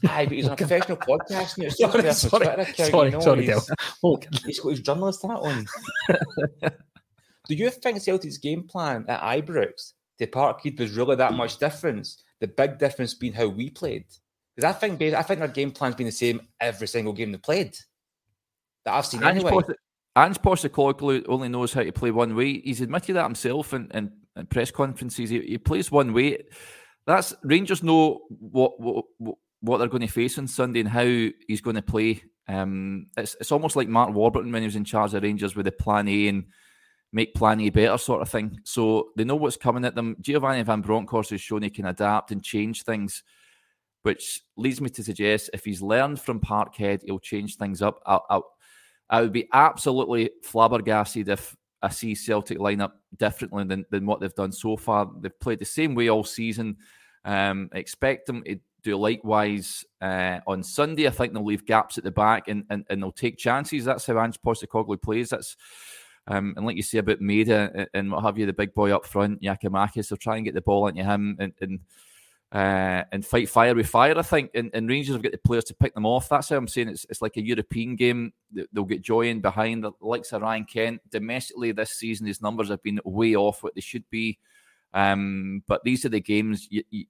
Aye, but he's on a professional podcast and it's just Sorry, sorry, sorry, Twitter account, sorry, you know, sorry, he's, Del. Oh, he's got his journalist hat on. Do you think Celtic's game plan at Ibrox to Parkhead was really that much difference? The big difference being how we played. Because I think I think our game plan's been the same every single game they played that I've seen Ange anyway. Post- Ange Postecoglou only knows how to play one way. He's admitted that himself in, in, in press conferences. He, he, plays one way. That's Rangers know what what, what they're going to face on Sunday and how he's going to play. Um, it's it's almost like Mark Warburton when he was in charge of Rangers with the Plan A and make Plan A better sort of thing. So they know what's coming at them. Giovanni Van Bronckhorst has shown he can adapt and change things, which leads me to suggest if he's learned from Parkhead, he'll change things up. I'll, I'll, I would be absolutely flabbergasted if I see Celtic line up differently than, than what they've done so far. They've played the same way all season. Um, expect them to do likewise uh, on Sunday. I think they'll leave gaps at the back and, and, and they'll take chances. That's how Ange Postecoglou plays. That's um, and like you say about Maeda and what have you, the big boy up front, Giakoumakis, they'll try and get the ball into him and, and uh, and fight fire with fire. I think, and, and Rangers have got the players to pick them off. That's how I'm saying it's it's like a European game. They'll get joy in behind the likes of Ryan Kent. Domestically this season, his numbers have been way off what they should be. Um, but these are the games you, you,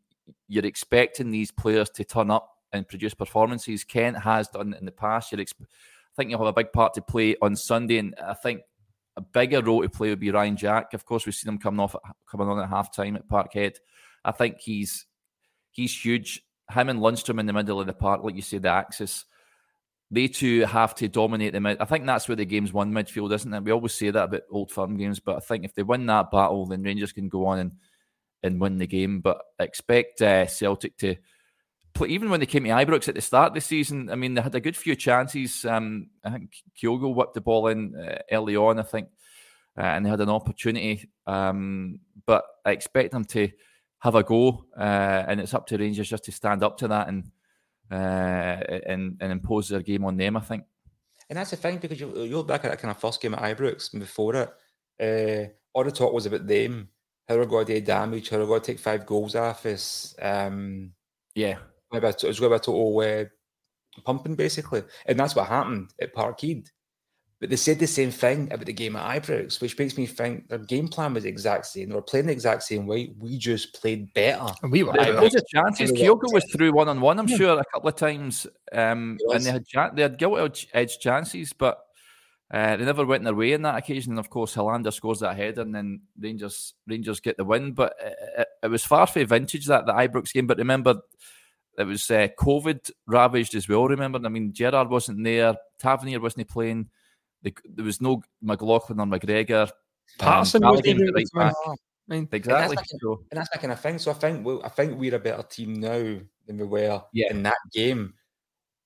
you're expecting these players to turn up and produce performances. Kent has done in the past. You're exp- I think you'll have a big part to play on Sunday, and I think a bigger role to play would be Ryan Jack. Of course, we've seen him coming off coming on at half time at Parkhead. I think he's he's huge. Him and Lundstram in the middle of the park, like you say, the axis. They two have to dominate the mid. I think that's where the game's won midfield, isn't it? We always say that about old firm games, but I think if they win that battle, then Rangers can go on and, and win the game. But expect uh, Celtic to play, even when they came to Ibrox at the start of the season, I mean, they had a good few chances. Um, I think Kyogo whipped the ball in uh, early on, I think, uh, and they had an opportunity. Um, but I expect them to have a go, uh, and it's up to Rangers just to stand up to that and uh, and and impose their game on them. I think. And that's the thing because you, you look back at that kind of first game at Ibrox and before it, uh, all the talk was about them, how they're going to do damage, how they're going to take five goals off us. Um, yeah, it was going to be a total uh, pumping basically, and that's what happened at Parkhead. But they said the same thing about the game at Ibrox, which makes me think their game plan was the exact same. They were playing the exact same way. We just played better. And we were. There was a chances. Kyogo was through one on one. I'm yeah. sure a couple of times, um, and they had they had gilt edge chances, but uh, they never went their way in that occasion. And of course, Helander scores that header, and then Rangers Rangers get the win. But it, it was far from vintage that the Ibrox game. But remember, it was uh, COVID ravaged as well. Remember, I mean, Gerrard wasn't there. Tavernier wasn't playing. The, there was no McLaughlin or McGregor. Patterson um, was even right back. I mean, exactly. And that's, so, and that's that kind of thing. So I think we, I think we're a better team now than we were yeah. in that game.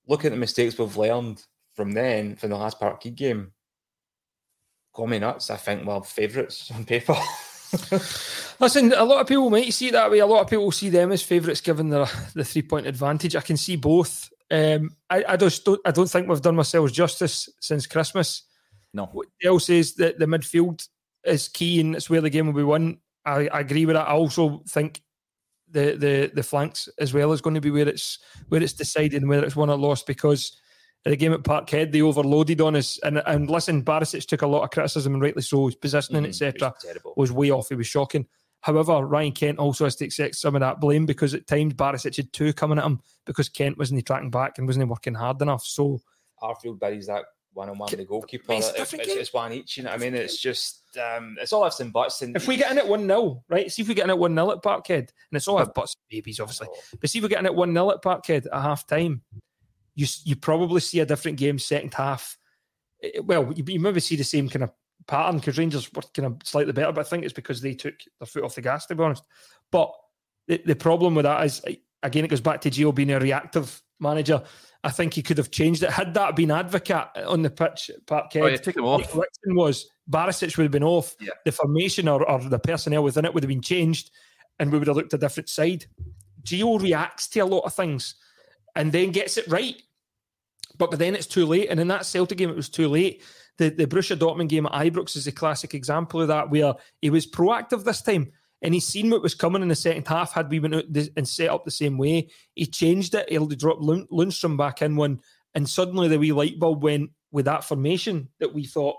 Look at the mistakes we've learned from then, from the last Parkhead game, call me nuts. I think we're favourites on paper. Listen, a lot of people might see it that way. A lot of people see them as favourites given the the three point advantage. I can see both. Um, I, I just don't. I don't think we've done ourselves justice since Christmas. No. Dale says that the midfield is key and it's where the game will be won. I, I agree with that. I also think the the the flanks as well is going to be where it's where it's decided whether it's won or lost because the game at Parkhead they overloaded on us and and listen Barisic took a lot of criticism and rightly so his positioning mm, etc was way off it was shocking however Ryan Kent also has to accept some of that blame because at times Barisic had two coming at him because Kent wasn't tracking back and wasn't working hard enough so Arfield buries that one on one with the goalkeeper. It's, it's, it's, one each, you know what I mean? It's just, um, it's all ifs and buts. And if we get in at 1 0, right? See if we get in at 1 0 at Parkhead, and it's all ifs, buts, babies, obviously. But see if we get in at 1 0 at Parkhead at half time, you, you probably see a different game second half. Well, you, you maybe see the same kind of pattern because Rangers were kind of slightly better, but I think it's because they took their foot off the gas, to be honest. But the, the problem with that is, again, it goes back to Gio being a reactive manager. I think he could have changed it. Had that been advocate on the pitch, Parkhead, oh, yeah, take him off. Was Barisic would have been off. Yeah. The formation or, or the personnel within it would have been changed, and we would have looked a different side. Gio reacts to a lot of things, and then gets it right. But but then it's too late. And in that Celtic game, it was too late. The the Borussia Dortmund game at Ibrox is a classic example of that, where he was proactive this time and he's seen what was coming in the second half. Had we been out and set up the same way, he changed it. He'll drop Lundstram back in one, and suddenly the wee light bulb went with that formation that we thought,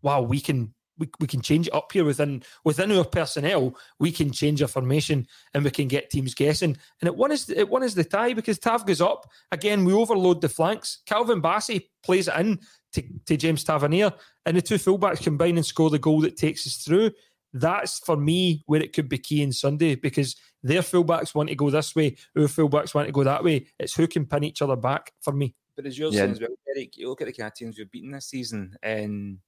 wow, we can we, we can change it up here within within our personnel. We can change our formation and we can get teams guessing. And it one is it one is the tie because Tav goes up again. We overload the flanks. Calvin Bassey plays it in to, to James Tavernier, and the two fullbacks combine and score the goal that takes us through. That's for me where it could be key in Sunday because their fullbacks want to go this way, our fullbacks want to go that way. It's who can pin each other back for me. But as you're yeah. saying as well, Eric, you look at the kind of teams we've beaten this season, and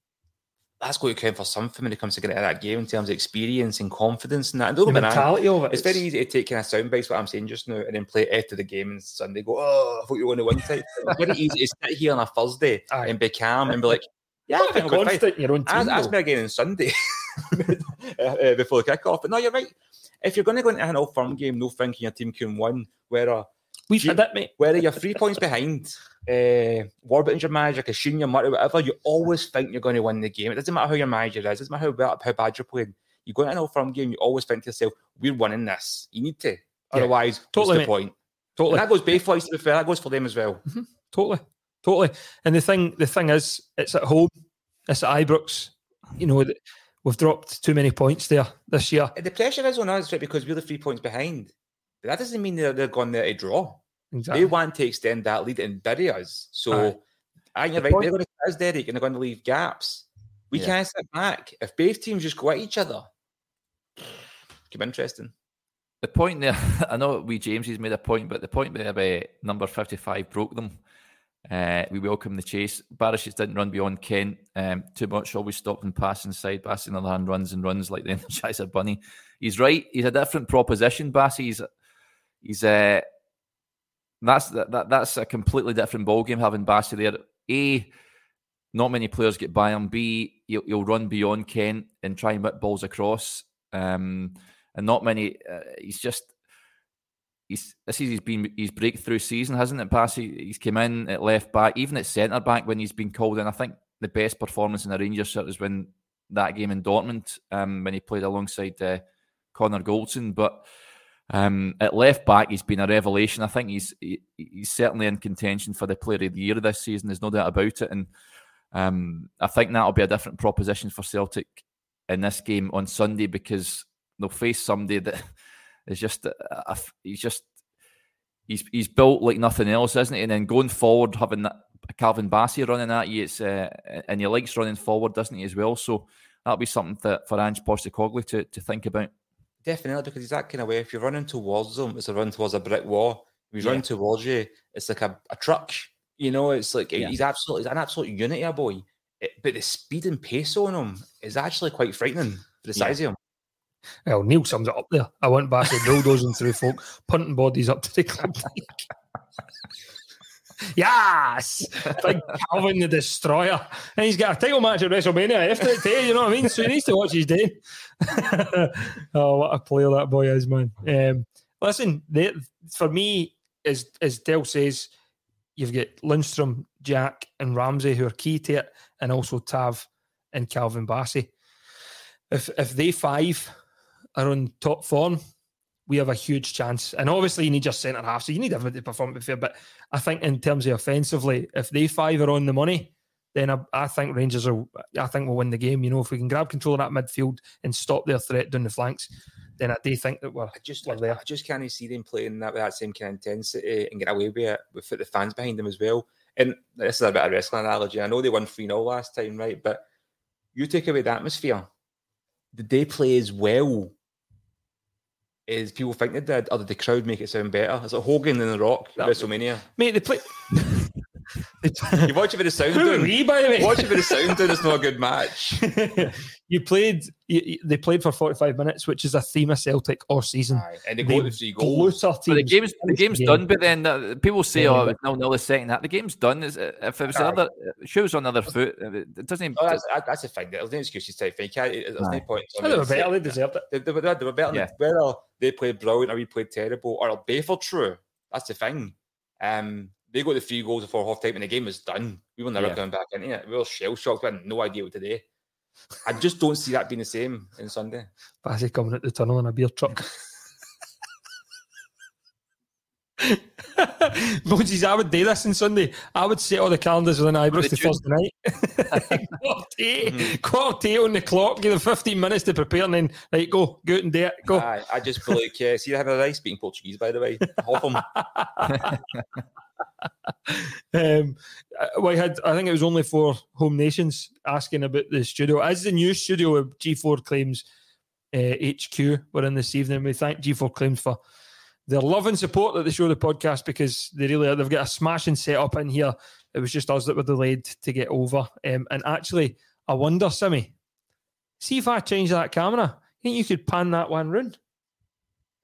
that's going to count for something when it comes to getting out of that game in terms of experience and confidence and that. And the mentality of it. It's very easy to take kind of sound bites, what I'm saying just now, and then play it after the game and Sunday go, oh, I thought you were going to win type. It's very easy to sit here on a Thursday Aye. and be calm and be like, yeah, I think be fine. Your own team, ask, ask me again on Sunday uh, before the kickoff. But no, you're right. If you're going to go into an old firm game, no thinking your team can win, where uh, We've had that, mate. Whether you're three points behind, uh, Warburton's your manager, Kashin your manager, whatever, you always think you're going to win the game. It doesn't matter who your manager is, it doesn't matter how, how bad you're playing. You go into an old firm game, you always think to yourself, we're winning this. You need to. Yeah. Otherwise, totally, what's the point? Totally. And that goes both ways, to be fair. That goes for them as well. Mm-hmm. Totally. Totally. And the thing the thing is, it's at home. It's at Ibrox. You know, we've dropped too many points there this year. The pressure is on us, right, because we're the three points behind. But that doesn't mean they're, they're going there to draw. Exactly. They want to extend that lead and bury us. So I think you're right. Point. They're going to us, Derek, and they're going to leave gaps. We yeah. can't sit back. If both teams just go at each other, keep interesting. The point there, I know we James has made a point, but the point there about number 55 broke them. Uh, we welcome the chase. Barisic didn't run beyond Kent um, too much, always stopped and passing side. Bassey, on the other hand, runs and runs like the Energizer Bunny. He's right. He's a different proposition, Bassey. He's, he's uh, that's that, that that's a completely different ball game having Bassey there. A, not many players get by him. B, he'll, he'll run beyond Kent and try and whip balls across. Um, and not many. Uh, he's just he's this is he's been his breakthrough season, hasn't it, Bassey? He's come in at left back, even at centre back when he's been called in. I think the best performance in the Rangers shirt is when that game in Dortmund, um, when he played alongside uh, Connor Goldson, but. Um, at left back, he's been a revelation. I think he's he, he's certainly in contention for the Player of the Year this season. There's no doubt about it, and um, I think that'll be a different proposition for Celtic in this game on Sunday because they'll face somebody that is just a, a, he's just he's he's built like nothing else, isn't he? And then going forward, having that Calvin Bassey running at you, it's uh, and he likes running forward, doesn't he, as well? So that'll be something that for Ange Postecoglou to to think about. Definitely, because he's that kind of way. If you're running towards them, it's a run towards a brick wall. If he's yeah. running towards you, it's like a, a truck. You know, it's like yeah. he's absolutely he's an absolute unity, a boy. It, but the speed and pace on him is actually quite frightening for the size yeah. of him. Well, Neil sums it up there. I went back to bulldozing through folk, punting bodies up to the club. yes, big Calvin the Destroyer, and he's got a title match at WrestleMania after it too. You know what I mean? So he needs to watch his day. oh, what a player that boy is, man! Um, listen, they, for me, as as Dell says, you've got Lundstram, Jack, and Ramsey who are key to it, and also Tav and Calvin Bassey. If if they five are on top form, we have a huge chance. And obviously, you need your centre half, so you need everybody to perform fair. But I think in terms of offensively, if they five are on the money, then I, I, think Rangers are. I think we'll win the game. You know, if we can grab control of that midfield and stop their threat down the flanks, then I do think that we're. I just, we're there. I just can't see them playing that with that same kind of intensity and get away with it with the fans behind them as well. And this is a bit of wrestling analogy. I know they won 3 0 last time, right? But you take away the atmosphere. Did they play as well is people think they did, or did the crowd make it sound better? Is it Hogan and The Rock at WrestleMania? Mate, they play. you watch it for the sound. Who are we, by the way? Watch it for the sound. It's not a good match. you played. You, they played for forty-five minutes, which is a theme of Celtic all season. Aye, and they, they go three goals. But the game's the game's done. But then uh, people say, yeah, "Oh, no, no, the second that the game's done." Is if it was another shoes on the other foot, it doesn't. Oh, that's, that's a thing. There's no excuses type thing. There's no point. they were better. They deserved it. They, they, were, they were better. Yeah. Whether they played brilliant or we played terrible, or both are true. That's the thing. Um, they got the three goals before half time and the game was done. We were never Yeah. coming back into it. We were shell shocked. We had no idea what today. I just don't see that being the same in Sunday. Bassey coming out the tunnel in a beer truck. Moses, I would do this on Sunday. I would set all the calendars within Ibrox the to. Thursday night. quarter, to eight, quarter to eight on the clock, give them 15 minutes to prepare and then, right, go, go out and do it. Go. Aye, I just feel like, uh, see, having a nice speaking Portuguese, by the way. Half of 'em. um, uh, we had, I think it was only for Home Nations asking about the studio. As the new studio of G4 Claims uh, HQ were in this evening, we thank G4 Claims for their love and support that they show the podcast because they really they've got a smashing setup in here. It was just us that were delayed to get over. Um, and actually, I wonder, Simmy, see if I change that camera, I think you could pan that one round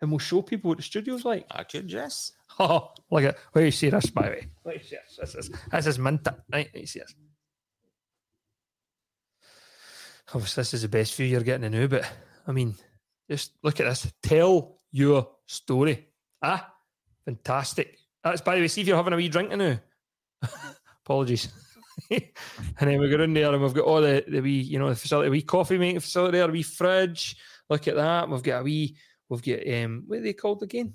and we'll show people what the studio's like. I could, yes. Oh, look at where you see this, by the way. See this. This is this is me see this. Obviously, this is the best view you're getting to know, but I mean, just look at this. Tell your story. Ah, fantastic. That's by the way, see if you're having a wee drink now. Apologies. and then we go in there and we've got all the, the wee, you know, the facility, wee coffee making facility a wee fridge. Look at that. We've got a wee, we've got um what are they called again?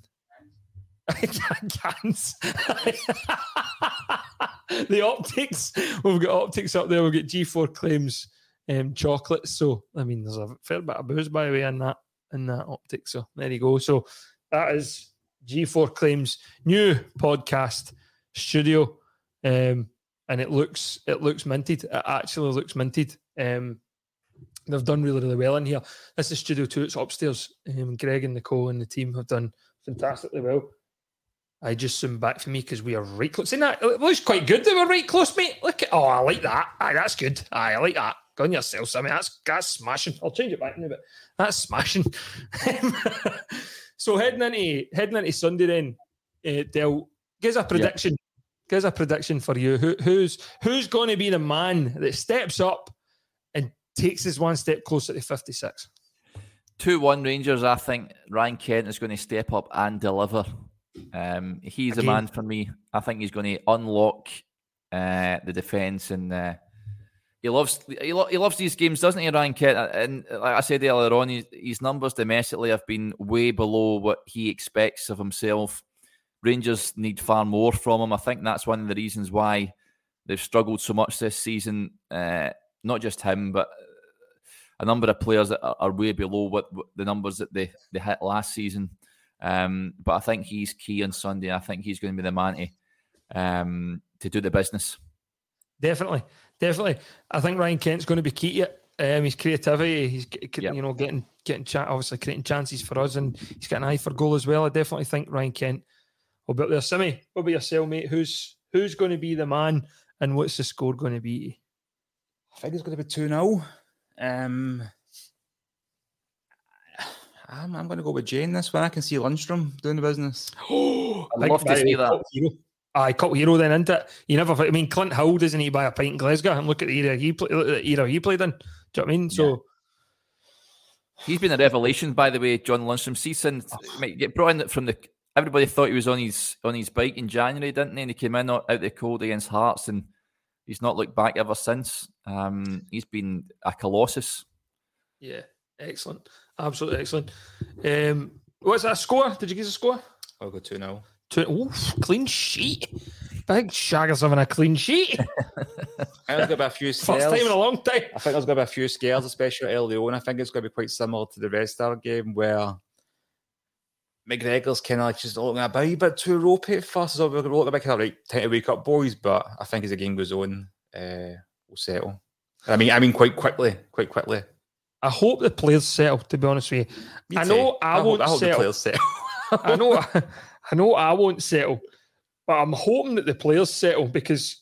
The optics. We've got optics up there. We've got G4 claims um, chocolates. So I mean, there's a fair bit of booze by the way in that in that optic. So there you go. So that is G4 claims new podcast studio, um, and it looks it looks minted. It actually looks minted. Um, they've done really really well in here. This is Studio Two. It's upstairs. Um, Greg and Nicole and the team have done fantastically well. I just zoomed back for me because we are right close. Isn't that it looks quite good that we're right close, mate? Look at oh, I like that. Aye, that's good. Aye, I like that. Go on yourself, I mean, that's that's smashing. I'll change it back now, but that's smashing. so heading into heading into Sunday then, uh, Del, give us a prediction. Give us a prediction for you. Who, who's who's going to be the man that steps up and takes us one step closer to fifty six? 2 1 Rangers, I think Ryan Kent is going to step up and deliver. Um, he's Again. man for me. I think he's going to unlock uh, the defence and uh, he loves he, lo- he loves these games, doesn't he, Ryan Kent? And like I said earlier on, his, his numbers domestically have been way below what he expects of himself. Rangers need far more from him. I think that's one of the reasons why they've struggled so much this season. Uh, not just him, but a number of players that are, are way below what, what the numbers that they, they hit last season. Um, but I think he's key on Sunday. I think he's going to be the man to, um, to do the business. Definitely, definitely. I think Ryan Kent's going to be key to it. Um, his creativity, he's g- g- Yep. you know getting getting cha- obviously creating chances for us, and he's got an eye for goal as well. I definitely think Ryan Kent will be up there. Simmy, what about yourself, mate? Who's who's going to be the man, and what's the score going to be? I think it's going to be 2 0. Um, I'm, I'm going to go with Jane this one. I can see Lundstram doing the business. Oh, I'd love to see that. Hero. Aye, cult hero then, isn't it? You never. I mean, Clint Hill doesn't he buy a pint in Glasgow and look at the era he played. Look at the era he played in. Do you know what I mean? So He's been a revelation, by the way, John Lundstram. See, since mate, get brought in from the everybody thought he was on his on his bike in January, didn't he? And he came in out out the cold against Hearts, and he's not looked back ever since. Um, he's been a colossus. yeah, excellent, absolutely excellent. Um, what's that score? Did you give us a score? I'll go 2 0. Two, oof, clean sheet. Big Shagger's having a clean sheet. I think there's going to be a few First time in a long time. I think there's going to be a few scares, especially early on. I think it's going to be quite similar to the rest of our game where McGregor's kind of like just looking a bit, bit too ropey at first. So we're looking a bit kind of like time to wake up, boys. But I think as the game goes on, uh, we'll settle. I mean, I mean, quite quickly, quite quickly. I hope the players settle. To be honest with you, Me I too. know I, hope- won't I hope the settle. players settle. I know, I know, I won't settle, but I'm hoping that the players settle because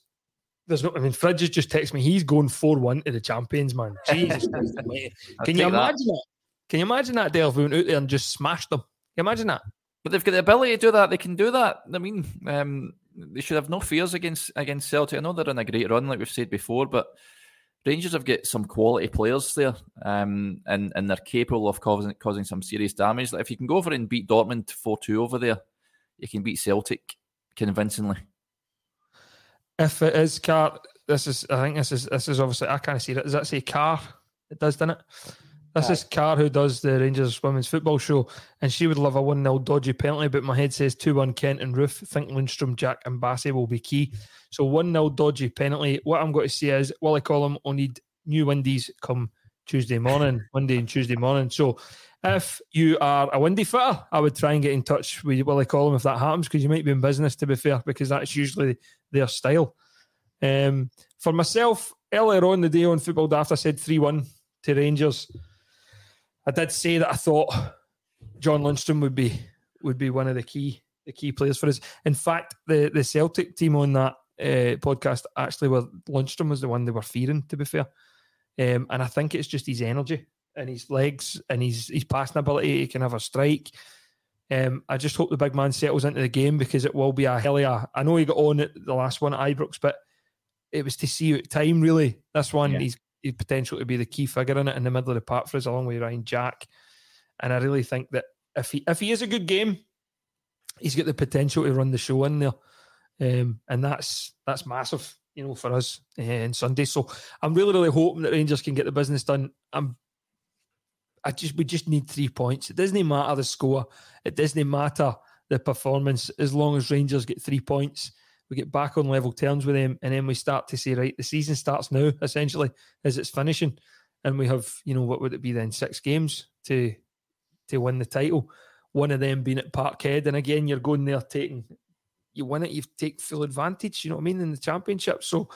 there's no. I mean, Fridge has just texted me. He's going four one to the champions, man. Jesus, Christ almighty. I'll can you take that. imagine that? Can you imagine that, we went out there and just smashed them, can you imagine that? But they've got the ability to do that. They can do that. I mean, um, they should have no fears against against Celtic. I know they're on a great run, like we've said before, but Rangers have got some quality players there, um, and and they're capable of causing causing some serious damage. Like if you can go over and beat Dortmund four two over there, you can beat Celtic convincingly. If it is car, this is. I think this is. This is obviously. I kind of see it. Does that say car? It does, doesn't it? This is Car who does the Rangers women's football show, and she would love a 1 0 dodgy penalty, but my head says 2 1 Kent and Roofe. think Lundstram, Jack, and Bassey will be key. So 1 0 dodgy penalty. What I'm going to say is Willie Collum will need new windies come Tuesday morning, Monday and Tuesday morning. So if you are a windy fitter, I would try and get in touch with Willie Collum if that happens, because you might be in business, to be fair, because that's usually their style. Um, for myself, earlier on the day on Football Daft, I said 3 1 to Rangers. I did say that I thought John Lundstram would be would be one of the key the key players for us. In fact, the the Celtic team on that uh, podcast actually were Lundstram was the one they were fearing. To be fair, um, and I think it's just his energy and his legs and his his passing ability. He can have a strike. Um, I just hope the big man settles into the game because it will be a hell of a. I know he got on at the last one at Ibrox, but it was to see you at time really. This one, yeah. he's potential to be the key figure in it in the middle of the park for us, along with Ryan Jack. And I really think that if he if he is a good game, he's got the potential to run the show in there, um, and that's that's massive, you know, for us uh, on Sunday. So I'm really really hoping that Rangers can get the business done. I'm I just we just need three points. It doesn't matter the score. It doesn't matter the performance as long as Rangers get three points we get back on level terms with them, and then we start to say, right, the season starts now, essentially, as it's finishing, and we have, you know, what would it be then, six games to to win the title. One of them being at Parkhead, and again, you're going there taking, you win it, you take full advantage. You know what I mean in the championship. So,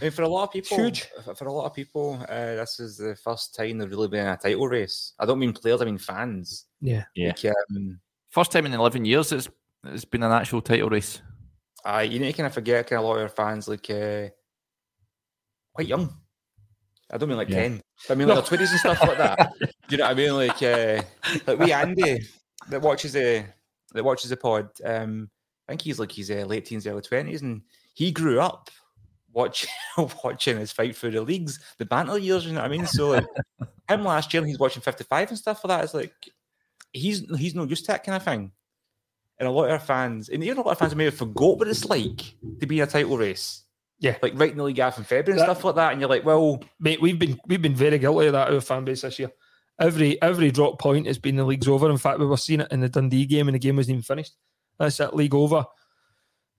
I mean, for a lot of people, huge. For a lot of people, uh, this is the first time they've really been in a title race. I don't mean players, I mean fans. Yeah, yeah. Like, um, first time in eleven years it's it's been an actual title race. Uh, you need to kind of forget kind of a lot of your fans like uh, quite young. I don't mean like yeah. 10. I mean like no. 20s and stuff like that. Do you know what I mean? Like uh, like we Andy that watches the that watches the pod. Um, I think he's like he's uh, late teens, early 20s, and he grew up watching watching his fight for the leagues, the banter years, you know what I mean? So like him last year he's watching 55 and stuff for that. It's like he's he's no used to that kind of thing and a lot of our fans, and even a lot of fans may have forgot what it's like to be in a title race. Yeah, like right in the league half in February and stuff like that, and you're like, well, mate, we've been we've been very guilty of that our fan base this year. Every every drop point has been the league's over. In fact, we were seeing it in the Dundee game, and the game wasn't even finished. That's it, league over.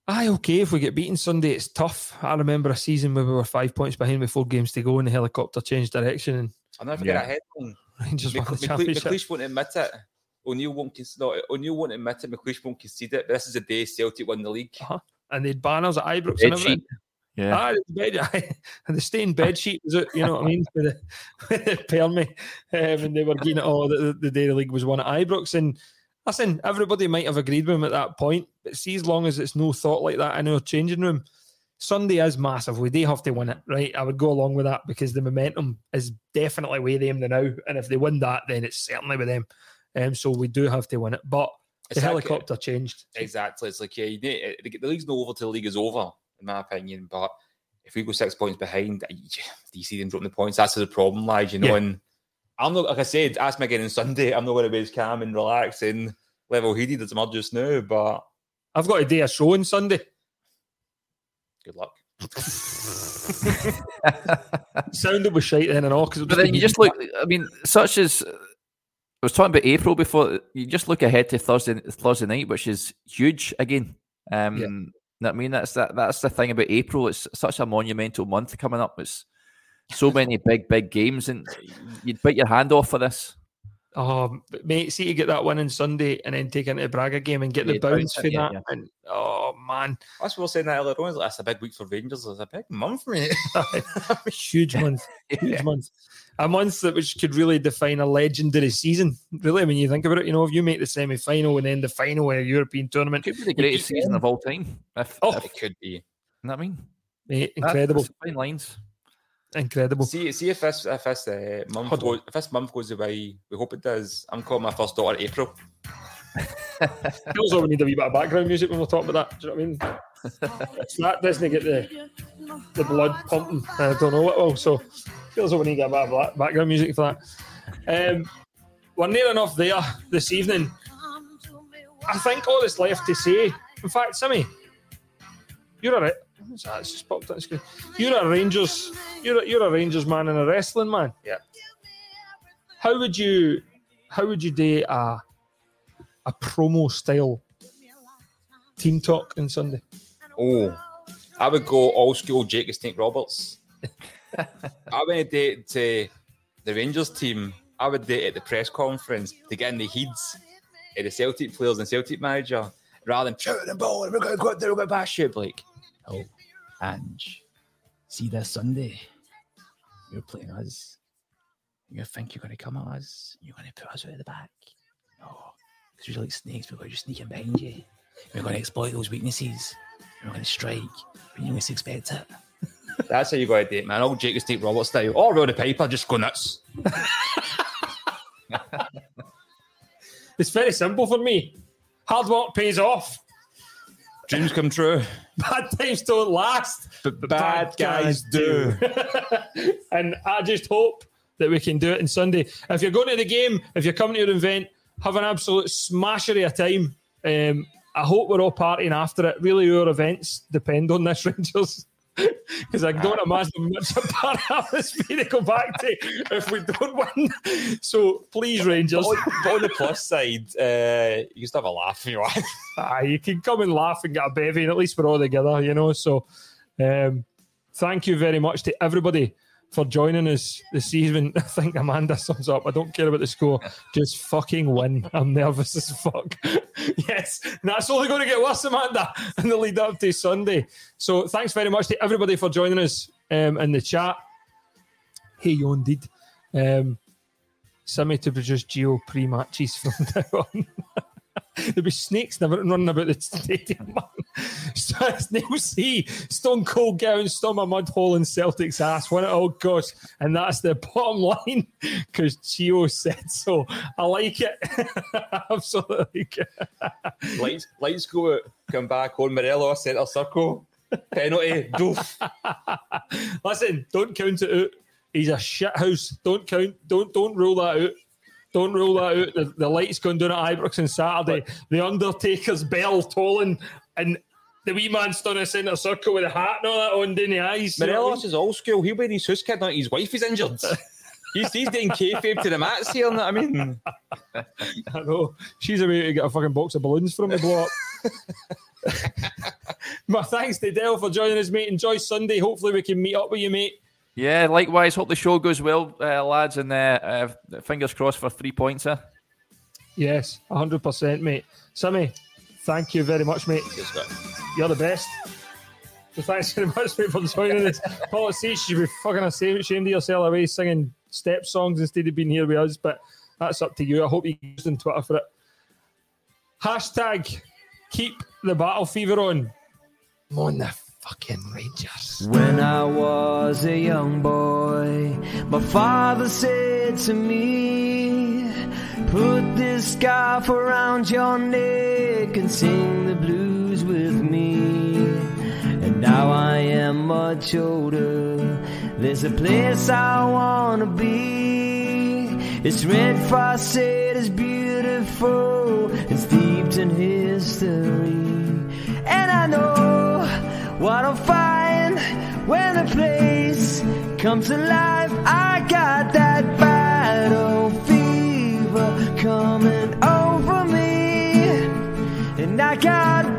Aye, okay. If we get beaten Sunday, it's tough. I remember a season where we were five points behind with four games to go, and the helicopter changed direction. And I'll never forget yeah. that headline. Rangers won the championship. McLeish won't admit it. O'Neill won't concede. No, O'Neill won't admit it. McLeish won't concede it. But this is the day Celtic won the league. Uh-huh. And they'd banners at Ibrox and everything. Yeah. Ah, bed, and the stained bed sheet was it, you know what I mean? With the, with the Permy. Um, and they were getting it all the, the day the league was won at Ibrox. And listen, everybody might have agreed with him at that point. But see, as long as it's no thought like that in our changing room, Sunday is massive. We do have to win it, right? I would go along with that because the momentum is definitely with them now. And if they win that, then it's certainly with them. Um, so we do have to win it. But the helicopter changed. Exactly. It's like, yeah, you need, the league's not over till the league is over, in my opinion. But if we go six points behind, do you see them dropping the points? That's the problem lies, you know. Yeah. And I'm not, like I said, ask me again on Sunday. I'm not going to be as calm and relaxed and level headed as I'm just now. But I've got a day of show on Sunday. Good luck. Sounded was shite then and all. Cause but then you just look. I mean, such as I was talking about April before. You just look ahead to Thursday Thursday night, which is huge again. Um, yeah. You know I mean, that's that. That's the thing about April. It's such a monumental month coming up. It's so many big, big games, and you'd bite your hand off for this. Oh, mate, see to get that win on Sunday and then take into the Braga game and get yeah, the bounce for that. Yeah. And oh man, that's what we were saying that earlier on. That's a big week for Rangers. It's a big month for me. huge month, huge month. A month that which could really define a legendary season. Really, when you think about it, you know, if you make the semi final and then the final in a European tournament, it could be the greatest season of all time. If, oh, if, it could be. You know what I mean? Mate, incredible. fine lines. Incredible. See, see if this if this uh, month goes, if this month goes away, we hope it does. I'm calling my first daughter April. Feels like we need a wee bit of background music when we're talking about that. Do you know what I mean? that doesn't get the the blood pumping. I don't know what will. So feels like we need to get a bit of background music for that. Um, we're near enough there this evening. I think all that's left to say. In fact, Simmy, you're all right. That's just popped. You're a Rangers. You're a, you're a Rangers man and a wrestling man. Yeah. How would you how would you do a a promo style team talk on Sunday? Oh, I would go old school Jake Snake Roberts. I would date to the Rangers team. I would date at the press conference to get in the heads of the Celtic players and Celtic manager rather than shouting the ball and we're going to go out there, we're going to bash you. Like, oh, Ange, see this Sunday, you're playing us. You think you're going to come at us? You're going to put us out of the back? No, because you're like snakes. We're going to just sneak in behind you. We're going to exploit those weaknesses. We're going to strike when you least expect it. That's how you got to do it, man. Old Jake Steve Roberts style. All around the paper, just go nuts. It's very simple for me. Hard work pays off. Dreams come true. Bad times don't last, but bad, guys do. and I just hope that we can do it on Sunday. If you're going to the game, if you're coming to your event, have an absolute smasher of a time. Um, I hope we're all partying after it. Really, our events depend on this, Rangers. Because I don't imagine much a part atmosphere to go back to if we don't win. So please, Rangers. But on, but on the plus side, uh, you just have a laugh if you want. Ah, you can come and laugh and get a bevy, and at least we're all together, you know. So um, thank you very much to everybody for joining us this evening. I think Amanda sums up. I don't care about the score. Just fucking win. I'm nervous as fuck. yes, that's only going to get worse, Amanda, in the lead up to Sunday. So thanks very much to everybody for joining us um, in the chat. Hey, you indeed. Um, Simmy to produce Gio pre matches from now on. There'll be snakes never running about the stadium. Neil C. Stone Cold Gown, Storm a mud hole in Celtic's ass when it all goes. And that's the bottom line because Gio said so. I like it. Absolutely like lights, lights go out, come back on Morello, centre circle, penalty, doof. Listen, don't count it out. He's a shit house. Don't count. Don't don't rule that out. Don't rule that out. The, the lights going down at Ibrox on Saturday. the Undertaker's bell tolling, and the wee man stood in a centre circle with a hat and all that on in the eyes. Morelos is old school. He'll wear his house kid now. His wife is injured. he's, he's doing kayfabe to the mats here. I mean, I know. She's about to get a fucking box of balloons him to blow up. My thanks to Dell for joining us, mate. Enjoy Sunday. Hopefully, we can meet up with you, mate. Yeah, likewise. Hope the show goes well, uh, lads, and uh, uh, fingers crossed for three points. Huh? Yes, hundred percent, mate. Sammy, thank you very much, mate. You're the best. So thanks very much, mate, for joining us. Paul C, you should be fucking ashamed of yourself away singing step songs instead of being here with us, but that's up to you. I hope you used on Twitter for it. Hashtag keep the battle fever on. I'm on the fucking Rangers. When I was a young boy, my father said to me, Put this scarf around your neck and sing the blues with me. And now I am much older. There's a place I wanna be. It's red frosted, it's beautiful, it's steeped in history. And I know what I'll find when the place comes alive. I got that battle fever coming over me, and I got